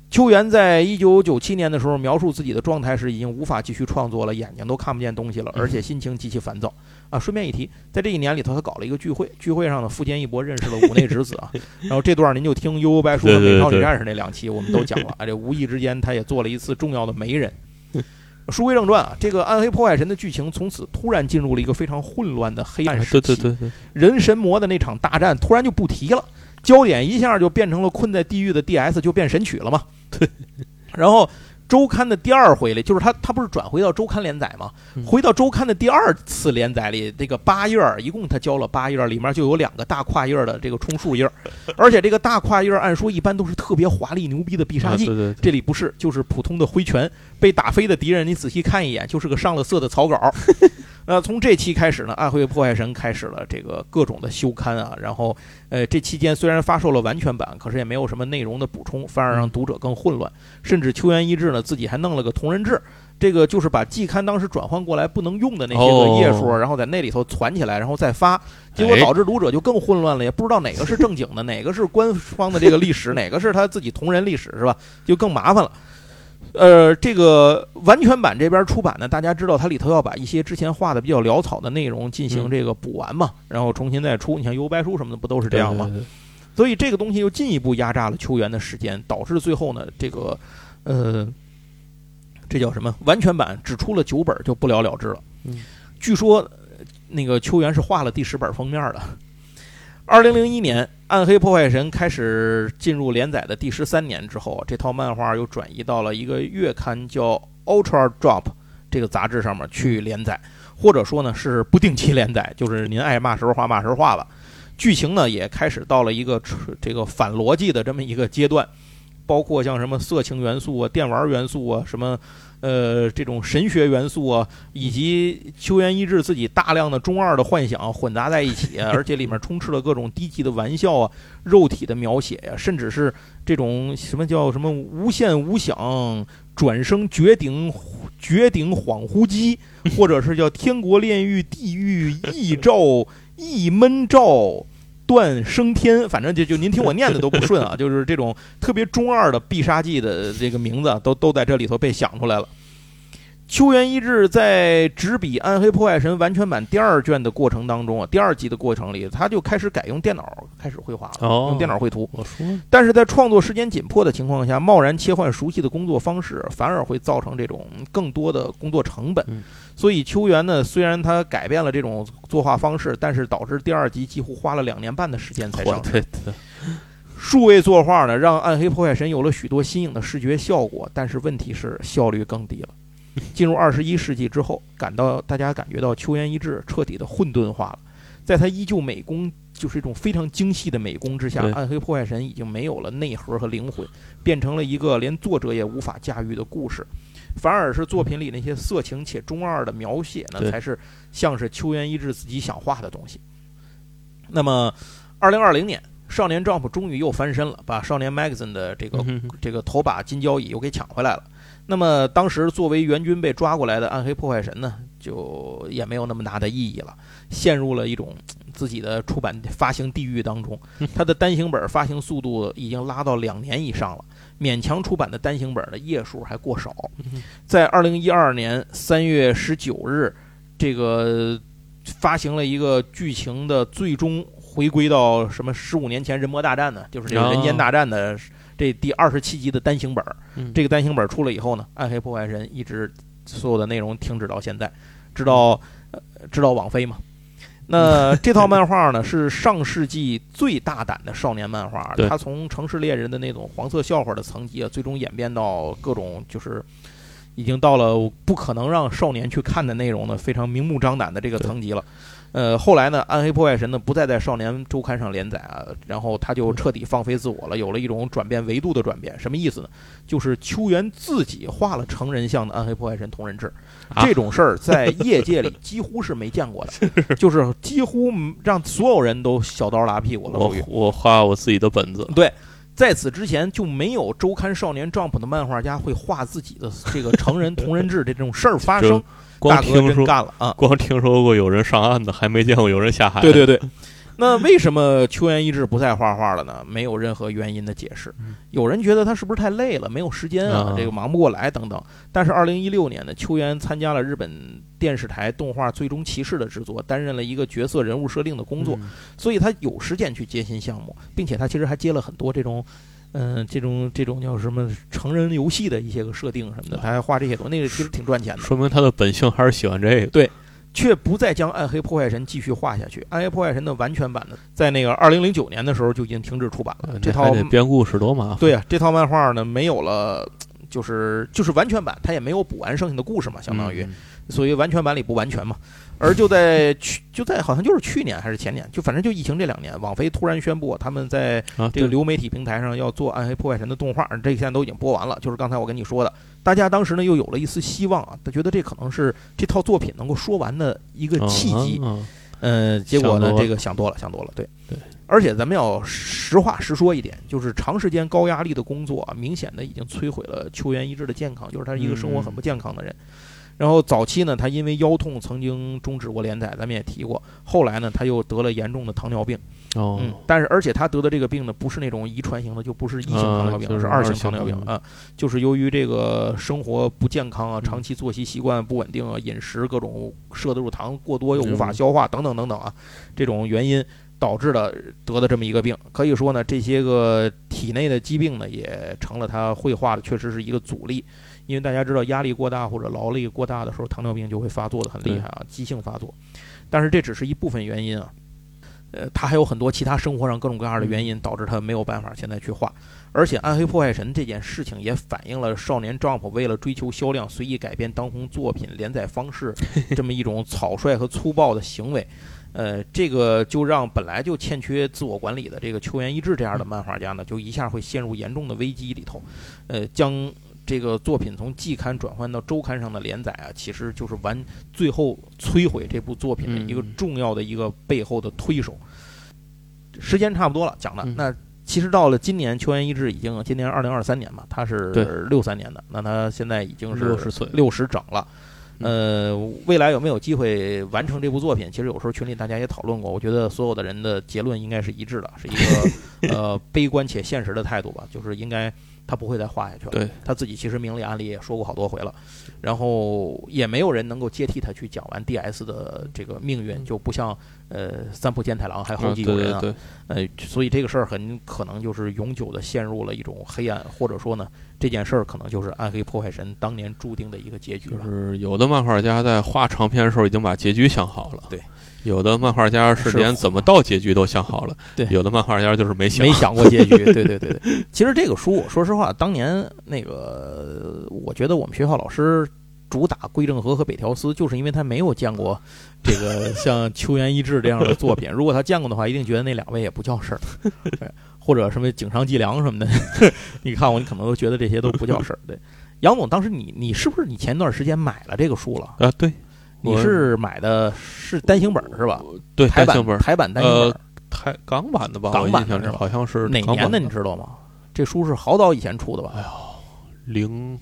秋元在一九九七年的时候描述自己的状态时，已经无法继续创作了，眼睛都看不见东西了，而且心情极其烦躁。啊，顺便一提，在这一年里头，他搞了一个聚会，聚会上呢，富坚义博认识了五内直子啊。然后这段您就听《悠悠白书》和《美少女战士》那两期，我们都讲了 啊。这无意之间，他也做了一次重要的媒人。书归正传啊，这个《暗黑破坏神》的剧情从此突然进入了一个非常混乱的黑暗时期。对对对对，人神魔的那场大战突然就不提了，焦点一下就变成了困在地狱的 D.S 就变神曲了嘛。对，然后周刊的第二回里，就是他他不是转回到周刊连载吗？回到周刊的第二次连载里，这个八页儿，一共他交了八页儿，里面就有两个大跨页的这个充数页，而且这个大跨页按说一般都是特别华丽牛逼的必杀技，这里不是，就是普通的挥拳，被打飞的敌人，你仔细看一眼，就是个上了色的草稿。那从这期开始呢，《暗黑破坏神》开始了这个各种的休刊啊，然后，呃，这期间虽然发售了完全版，可是也没有什么内容的补充，反而让读者更混乱。甚至秋元一志呢自己还弄了个同人志，这个就是把季刊当时转换过来不能用的那些个页数，然后在那里头攒起来，然后再发，结果导致读者就更混乱了，也不知道哪个是正经的，哪个是官方的这个历史，哪个是他自己同人历史，是吧？就更麻烦了。呃，这个完全版这边出版呢，大家知道它里头要把一些之前画的比较潦草的内容进行这个补完嘛，然后重新再出。你像《游白书》什么的，不都是这样吗？所以这个东西又进一步压榨了球员的时间，导致最后呢，这个呃，这叫什么？完全版只出了九本就不了了之了。据说那个球员是画了第十本封面的。二零零一年，《暗黑破坏神》开始进入连载的第十三年之后，这套漫画又转移到了一个月刊叫《Ultra Drop》这个杂志上面去连载，或者说呢是不定期连载，就是您爱嘛时候画嘛时候画吧。剧情呢也开始到了一个这个反逻辑的这么一个阶段，包括像什么色情元素啊、电玩元素啊什么。呃，这种神学元素啊，以及秋元一志自己大量的中二的幻想混杂在一起，而且里面充斥了各种低级的玩笑啊、肉体的描写呀，甚至是这种什么叫什么无限无想转生绝顶绝顶恍惚机，或者是叫天国炼狱地狱异兆异闷兆。断升天，反正就就您听我念的都不顺啊，就是这种特别中二的必杀技的这个名字，都都在这里头被想出来了。秋元一志在执笔《暗黑破坏神》完全版第二卷的过程当中啊，第二集的过程里，他就开始改用电脑开始绘画了，用电脑绘图。我说，但是在创作时间紧迫的情况下，贸然切换熟悉的工作方式，反而会造成这种更多的工作成本。所以秋元呢，虽然他改变了这种作画方式，但是导致第二集几乎花了两年半的时间才上市。数位作画呢，让《暗黑破坏神》有了许多新颖的视觉效果，但是问题是效率更低了。进入二十一世纪之后，感到大家感觉到秋元一志彻底的混沌化了。在他依旧美工，就是一种非常精细的美工之下，《暗黑破坏神》已经没有了内核和灵魂，变成了一个连作者也无法驾驭的故事。反而是作品里那些色情且中二的描写呢，才是像是秋元一志自己想画的东西。那么，二零二零年，少年 Jump 终于又翻身了，把少年 Magazine 的这个这个头把金交椅又给抢回来了。那么当时作为援军被抓过来的暗黑破坏神呢，就也没有那么大的意义了，陷入了一种自己的出版发行地狱当中。他的单行本发行速度已经拉到两年以上了，勉强出版的单行本的页数还过少。在二零一二年三月十九日，这个发行了一个剧情的最终回归到什么十五年前人魔大战呢？就是这个人间大战的。这第二十七集的单行本，这个单行本出了以后呢，《暗黑破坏神》一直所有的内容停止到现在，直到呃直到网飞嘛。那 这套漫画呢，是上世纪最大胆的少年漫画，对它从《城市猎人》的那种黄色笑话的层级啊，最终演变到各种就是已经到了不可能让少年去看的内容呢，非常明目张胆的这个层级了。呃，后来呢，《暗黑破坏神》呢不再在少年周刊上连载啊，然后他就彻底放飞自我了，有了一种转变维度的转变。什么意思呢？就是秋元自己画了成人像的暗黑破坏神同人志，啊这种事儿在业界里几乎是没见过的，就是几乎让所有人都小刀拉屁股了，我。我画我自己的本子，对，在此之前就没有周刊少年 Jump 的漫画家会画自己的这个成人同人志这种事儿发生就。光听说干了啊！光听说过有人上岸的，还没见过有人下海。对对对。那为什么秋元一志不再画画了呢？没有任何原因的解释。有人觉得他是不是太累了，没有时间啊啊，这个忙不过来等等。但是二零一六年呢，秋元参加了日本电视台动画《最终骑士》的制作，担任了一个角色人物设定的工作，嗯所以他有时间去接新项目，并且他其实还接了很多这种。嗯，这种这种叫什么成人游戏的一些个设定什么的，他还画这些东西，那个其实挺赚钱的。说明他的本性还是喜欢这个。对却不再将《暗黑破坏神》继续画下去。《暗黑破坏神》的完全版呢，在那个二零零九年的时候就已经停止出版了。这套编故事多麻烦。对呀、这套漫画呢没有了，就是就是完全版，它也没有补完剩下的故事嘛，相当于，嗯所以完全版里不完全嘛。而就在去就在好像就是去年还是前年，就反正就疫情这两年，网飞突然宣布他们在啊，这个流媒体平台上要做《暗黑破坏神》的动画，这现在都已经播完了。就是刚才我跟你说的，大家当时呢又有了一丝希望啊，他觉得这可能是这套作品能够说完的一个契机。嗯结果呢这个想多了，想多了，对对。而且咱们要实话实说一点，就是长时间高压力的工作啊，明显的已经摧毁了秋元一志的健康，就是他是一个生活很不健康的人。然后早期呢，他因为腰痛曾经终止过连载，咱们也提过。后来呢，他又得了严重的糖尿病，哦，嗯，但是而且他得的这个病呢，不是那种遗传型的，就不是一型糖尿病，啊是是二型糖尿病啊，就是由于这个生活不健康啊，嗯长期作息习惯不稳定啊，饮食各种摄入糖过多又无法嗯消化等等等等啊，这种原因导致的得的这么一个病。可以说呢，这些个体内的疾病呢，也成了他绘画的确实是一个阻力。因为大家知道，压力过大或者劳力过大的时候，糖尿病就会发作的很厉害啊，急性发作。但是这只是一部分原因啊，呃，他还有很多其他生活上各种各样的原因导致他没有办法现在去画。而且《暗黑破坏神》这件事情也反映了少年 Jump 为了追求销量，随意改变当红作品连载方式 这么一种草率和粗暴的行为。呃，这个就让本来就欠缺自我管理的这个秋元一志这样的漫画家呢，就一下会陷入严重的危机里头。呃，将这个作品从季刊转换到周刊上的连载啊，其实就是完最后摧毁这部作品的一个嗯重要的一个背后的推手。时间差不多了，讲的嗯那其实到了今年，秋元一志已经今年二零二三年嘛，他是对六三年的，那他现在已经是六十岁六十整了。呃，未来有没有机会完成这部作品？其实有时候群里大家也讨论过，我觉得所有的人的结论应该是一致的，是一个 呃悲观且现实的态度吧，就是应该他不会再画下去了。对，他自己其实明里暗里也说过好多回了，然后也没有人能够接替他去讲完 DS 的这个命运，就不像呃三浦健太郎还有后啊对继有人啊，对对，呃，所以这个事儿很可能就是永久的陷入了一种黑暗，或者说呢，这件事儿可能就是暗黑破坏神当年注定的一个结局就。是有的漫画家在画长篇的时候已经把结局想好了，对；有的漫画家是是连怎么到结局都想好了，对有的漫画家就是没想没想过结局，对对对对。其实这个书，我说实话，当年那个，我觉得我们学校老师主打归正和和北条司，就是因为他没有见过这个像秋元一志这样的作品。如果他见过的话，一定觉得那两位也不叫事儿，对 或者什么井上纪良什么的。你看我，你可能都觉得这些都不叫事儿。对，杨总，当时你你是不是你前段时间买了这个书了？啊，对你是买的是单行本是吧？对，台版单行本台版单行本呃，台港版的吧，港版的是吧好像是哪年的？你知道吗？这书是好早以前出的吧？哎呦零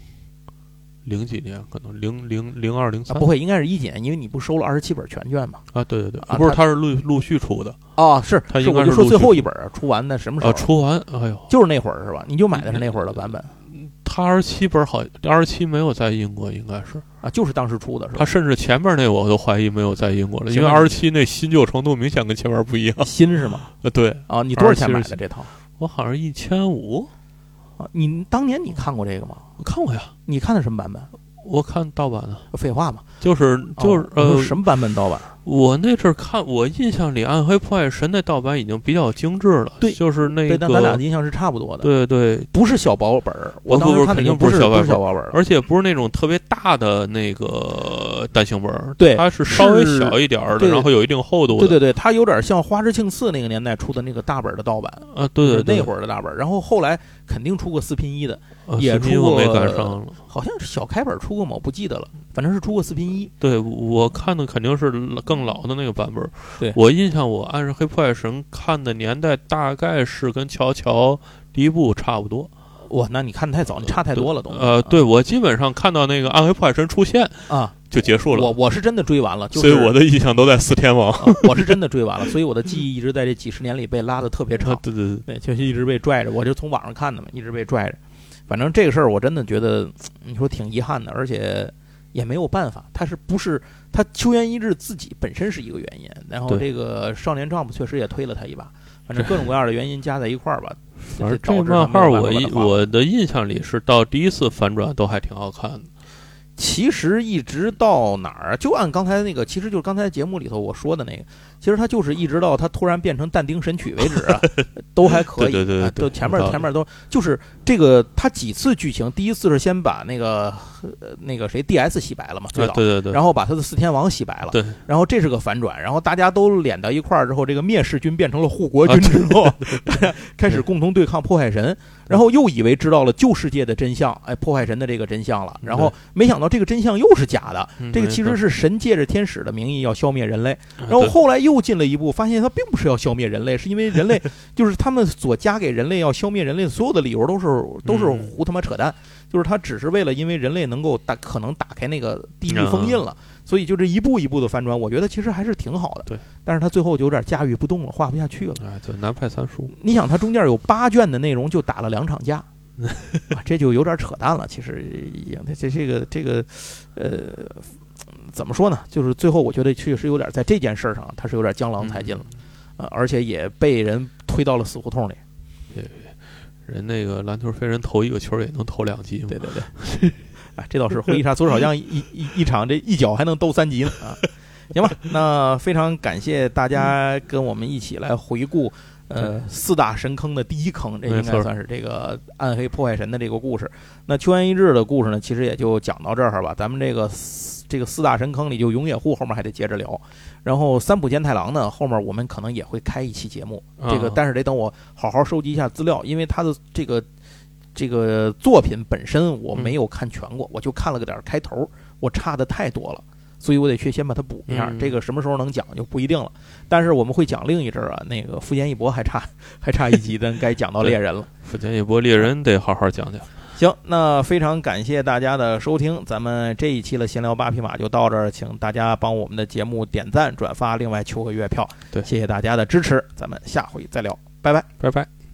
零几年，可能零零零二零啊，三不会，应该是一几年，因为你不收了二十七本全卷嘛？啊，对对对，啊不是，它它是陆陆续出的哦，是，是，它应该我就是说最后一本儿出完的什么时候？啊，出完，哎呦，就是那会儿是吧？你就买的是那会儿的版本嗯它二十七本好，二十七没有在英国，应该是。啊，就是当时出的是吧？它甚至前面那我都怀疑没有在英国了，因为行二十七那新旧程度明显跟前面不一样。新是吗？呃，对啊，你多少钱买的这套？我好像一千五，啊，你当年你看过这个吗？我看过呀。你看的什么版本？我看盗版的，废话嘛，就是就是、哦呃，什么版本盗版？我那阵儿看，我印象里《暗黑破坏神》那盗版已经比较精致了，对就是那对，但咱俩的印象是差不多的。对对，不是小薄本儿，我当时肯定不是小薄本儿小薄本儿，而且不是那种特别大的那个单行本儿，对它是稍微小一点儿的，然后有一定厚度的，对对对，它有点像花之庆次那个年代出的那个大本儿的盗版，啊，对对对，那会儿的大本儿。然后后来肯定出过四拼一的，呃也出过我没出过赶上了。好像是小开本儿出过吗？我不记得了，反正是出过四拼一。对，我看的肯定是更老的那个版本儿。对我印象，我按《黑破坏神》看的年代大概是跟《乔乔》第一部差不多。哇，那你看的太早，你差太多了都。呃，对我基本上看到那个《暗黑破坏神》出现啊，就结束了。我我是真的追完了，就是所以我的印象都在四天王。啊我是真的追完了，所以我的记忆一直在这几十年里被拉的特别长啊，。对对对，对，就是一直被拽着，我就从网上看的嘛，一直被拽着。反正这个事儿我真的觉得，你说挺遗憾的，而且也没有办法。他是不是他秋元一致自己本身是一个原因，然后这个少年 Jump 确实也推了他一把，反正各种各样的原因加在一块儿吧。反正这个漫画我我的印象里是到第一次反转都还挺好看的。其实一直到哪儿，就按刚才那个，其实就是刚才节目里头我说的那个，其实他就是一直到他突然变成但丁神曲为止啊，都还可以。对对对对前面前面都就是这个，他几次剧情，第一次是先把那个呃那个谁 DS 洗白了嘛，最啊，早，对对对，然后把他的四天王洗白了，对，然后这是个反转，然后大家都连到一块儿之后，这个灭世军变成了护国军之后，开始共同对抗破坏神，然后又以为知道了旧世界的真相，哎，破坏神的这个真相了，然后没想到这个真相又是假的，嗯这个其实是神借着天使的名义要消灭人类，啊然后后来又进了一步，发现他并不是要消灭人类，是因为人类 就是他们所加给人类要消灭人类所有的理由都是都是嗯胡他妈扯淡，就是他只是为了因为人类能够打可能打开那个地狱封印了，所以就这一步一步的翻转，我觉得其实还是挺好的。对，但是他最后就有点驾驭不动了，画不下去了。哎，对，南派三叔，你想，他中间有八卷的内容就打了两场架，啊，这就有点扯淡了。其实也，这这个这个，呃，怎么说呢？就是最后我觉得确实有点在这件事儿上，他是有点江郎才尽了，嗯啊，而且也被人推到了死胡同里。人那个篮球飞人投一个球也能投两级嘛？对对对，哎，这倒是回忆杀左手将一 一一场这一脚还能兜三级呢啊！行吧，那非常感谢大家跟我们一起来回顾。呃，四大神坑的第一坑，这应该算是这个暗黑破坏神的这个故事。那秋元一日的故事呢，其实也就讲到这儿吧。咱们这个四这个四大神坑里，就永野户后面还得接着聊。然后三浦健太郎呢，后面我们可能也会开一期节目，这个啊但是得等我好好收集一下资料，因为他的这个这个作品本身我没有看全过，我就看了个点儿开头，我差的太多了。所以我得去先把它补一下，嗯这个什么时候能讲就不一定了。但是我们会讲另一阵儿啊，那个富坚义博还差 还差一集，咱该讲到猎人了。福建一博猎人得好好讲讲。行，那非常感谢大家的收听，咱们这一期的闲聊八匹马就到这儿，请大家帮我们的节目点赞、转发，另外求个月票，对谢谢大家的支持，咱们下回再聊，拜拜。拜拜。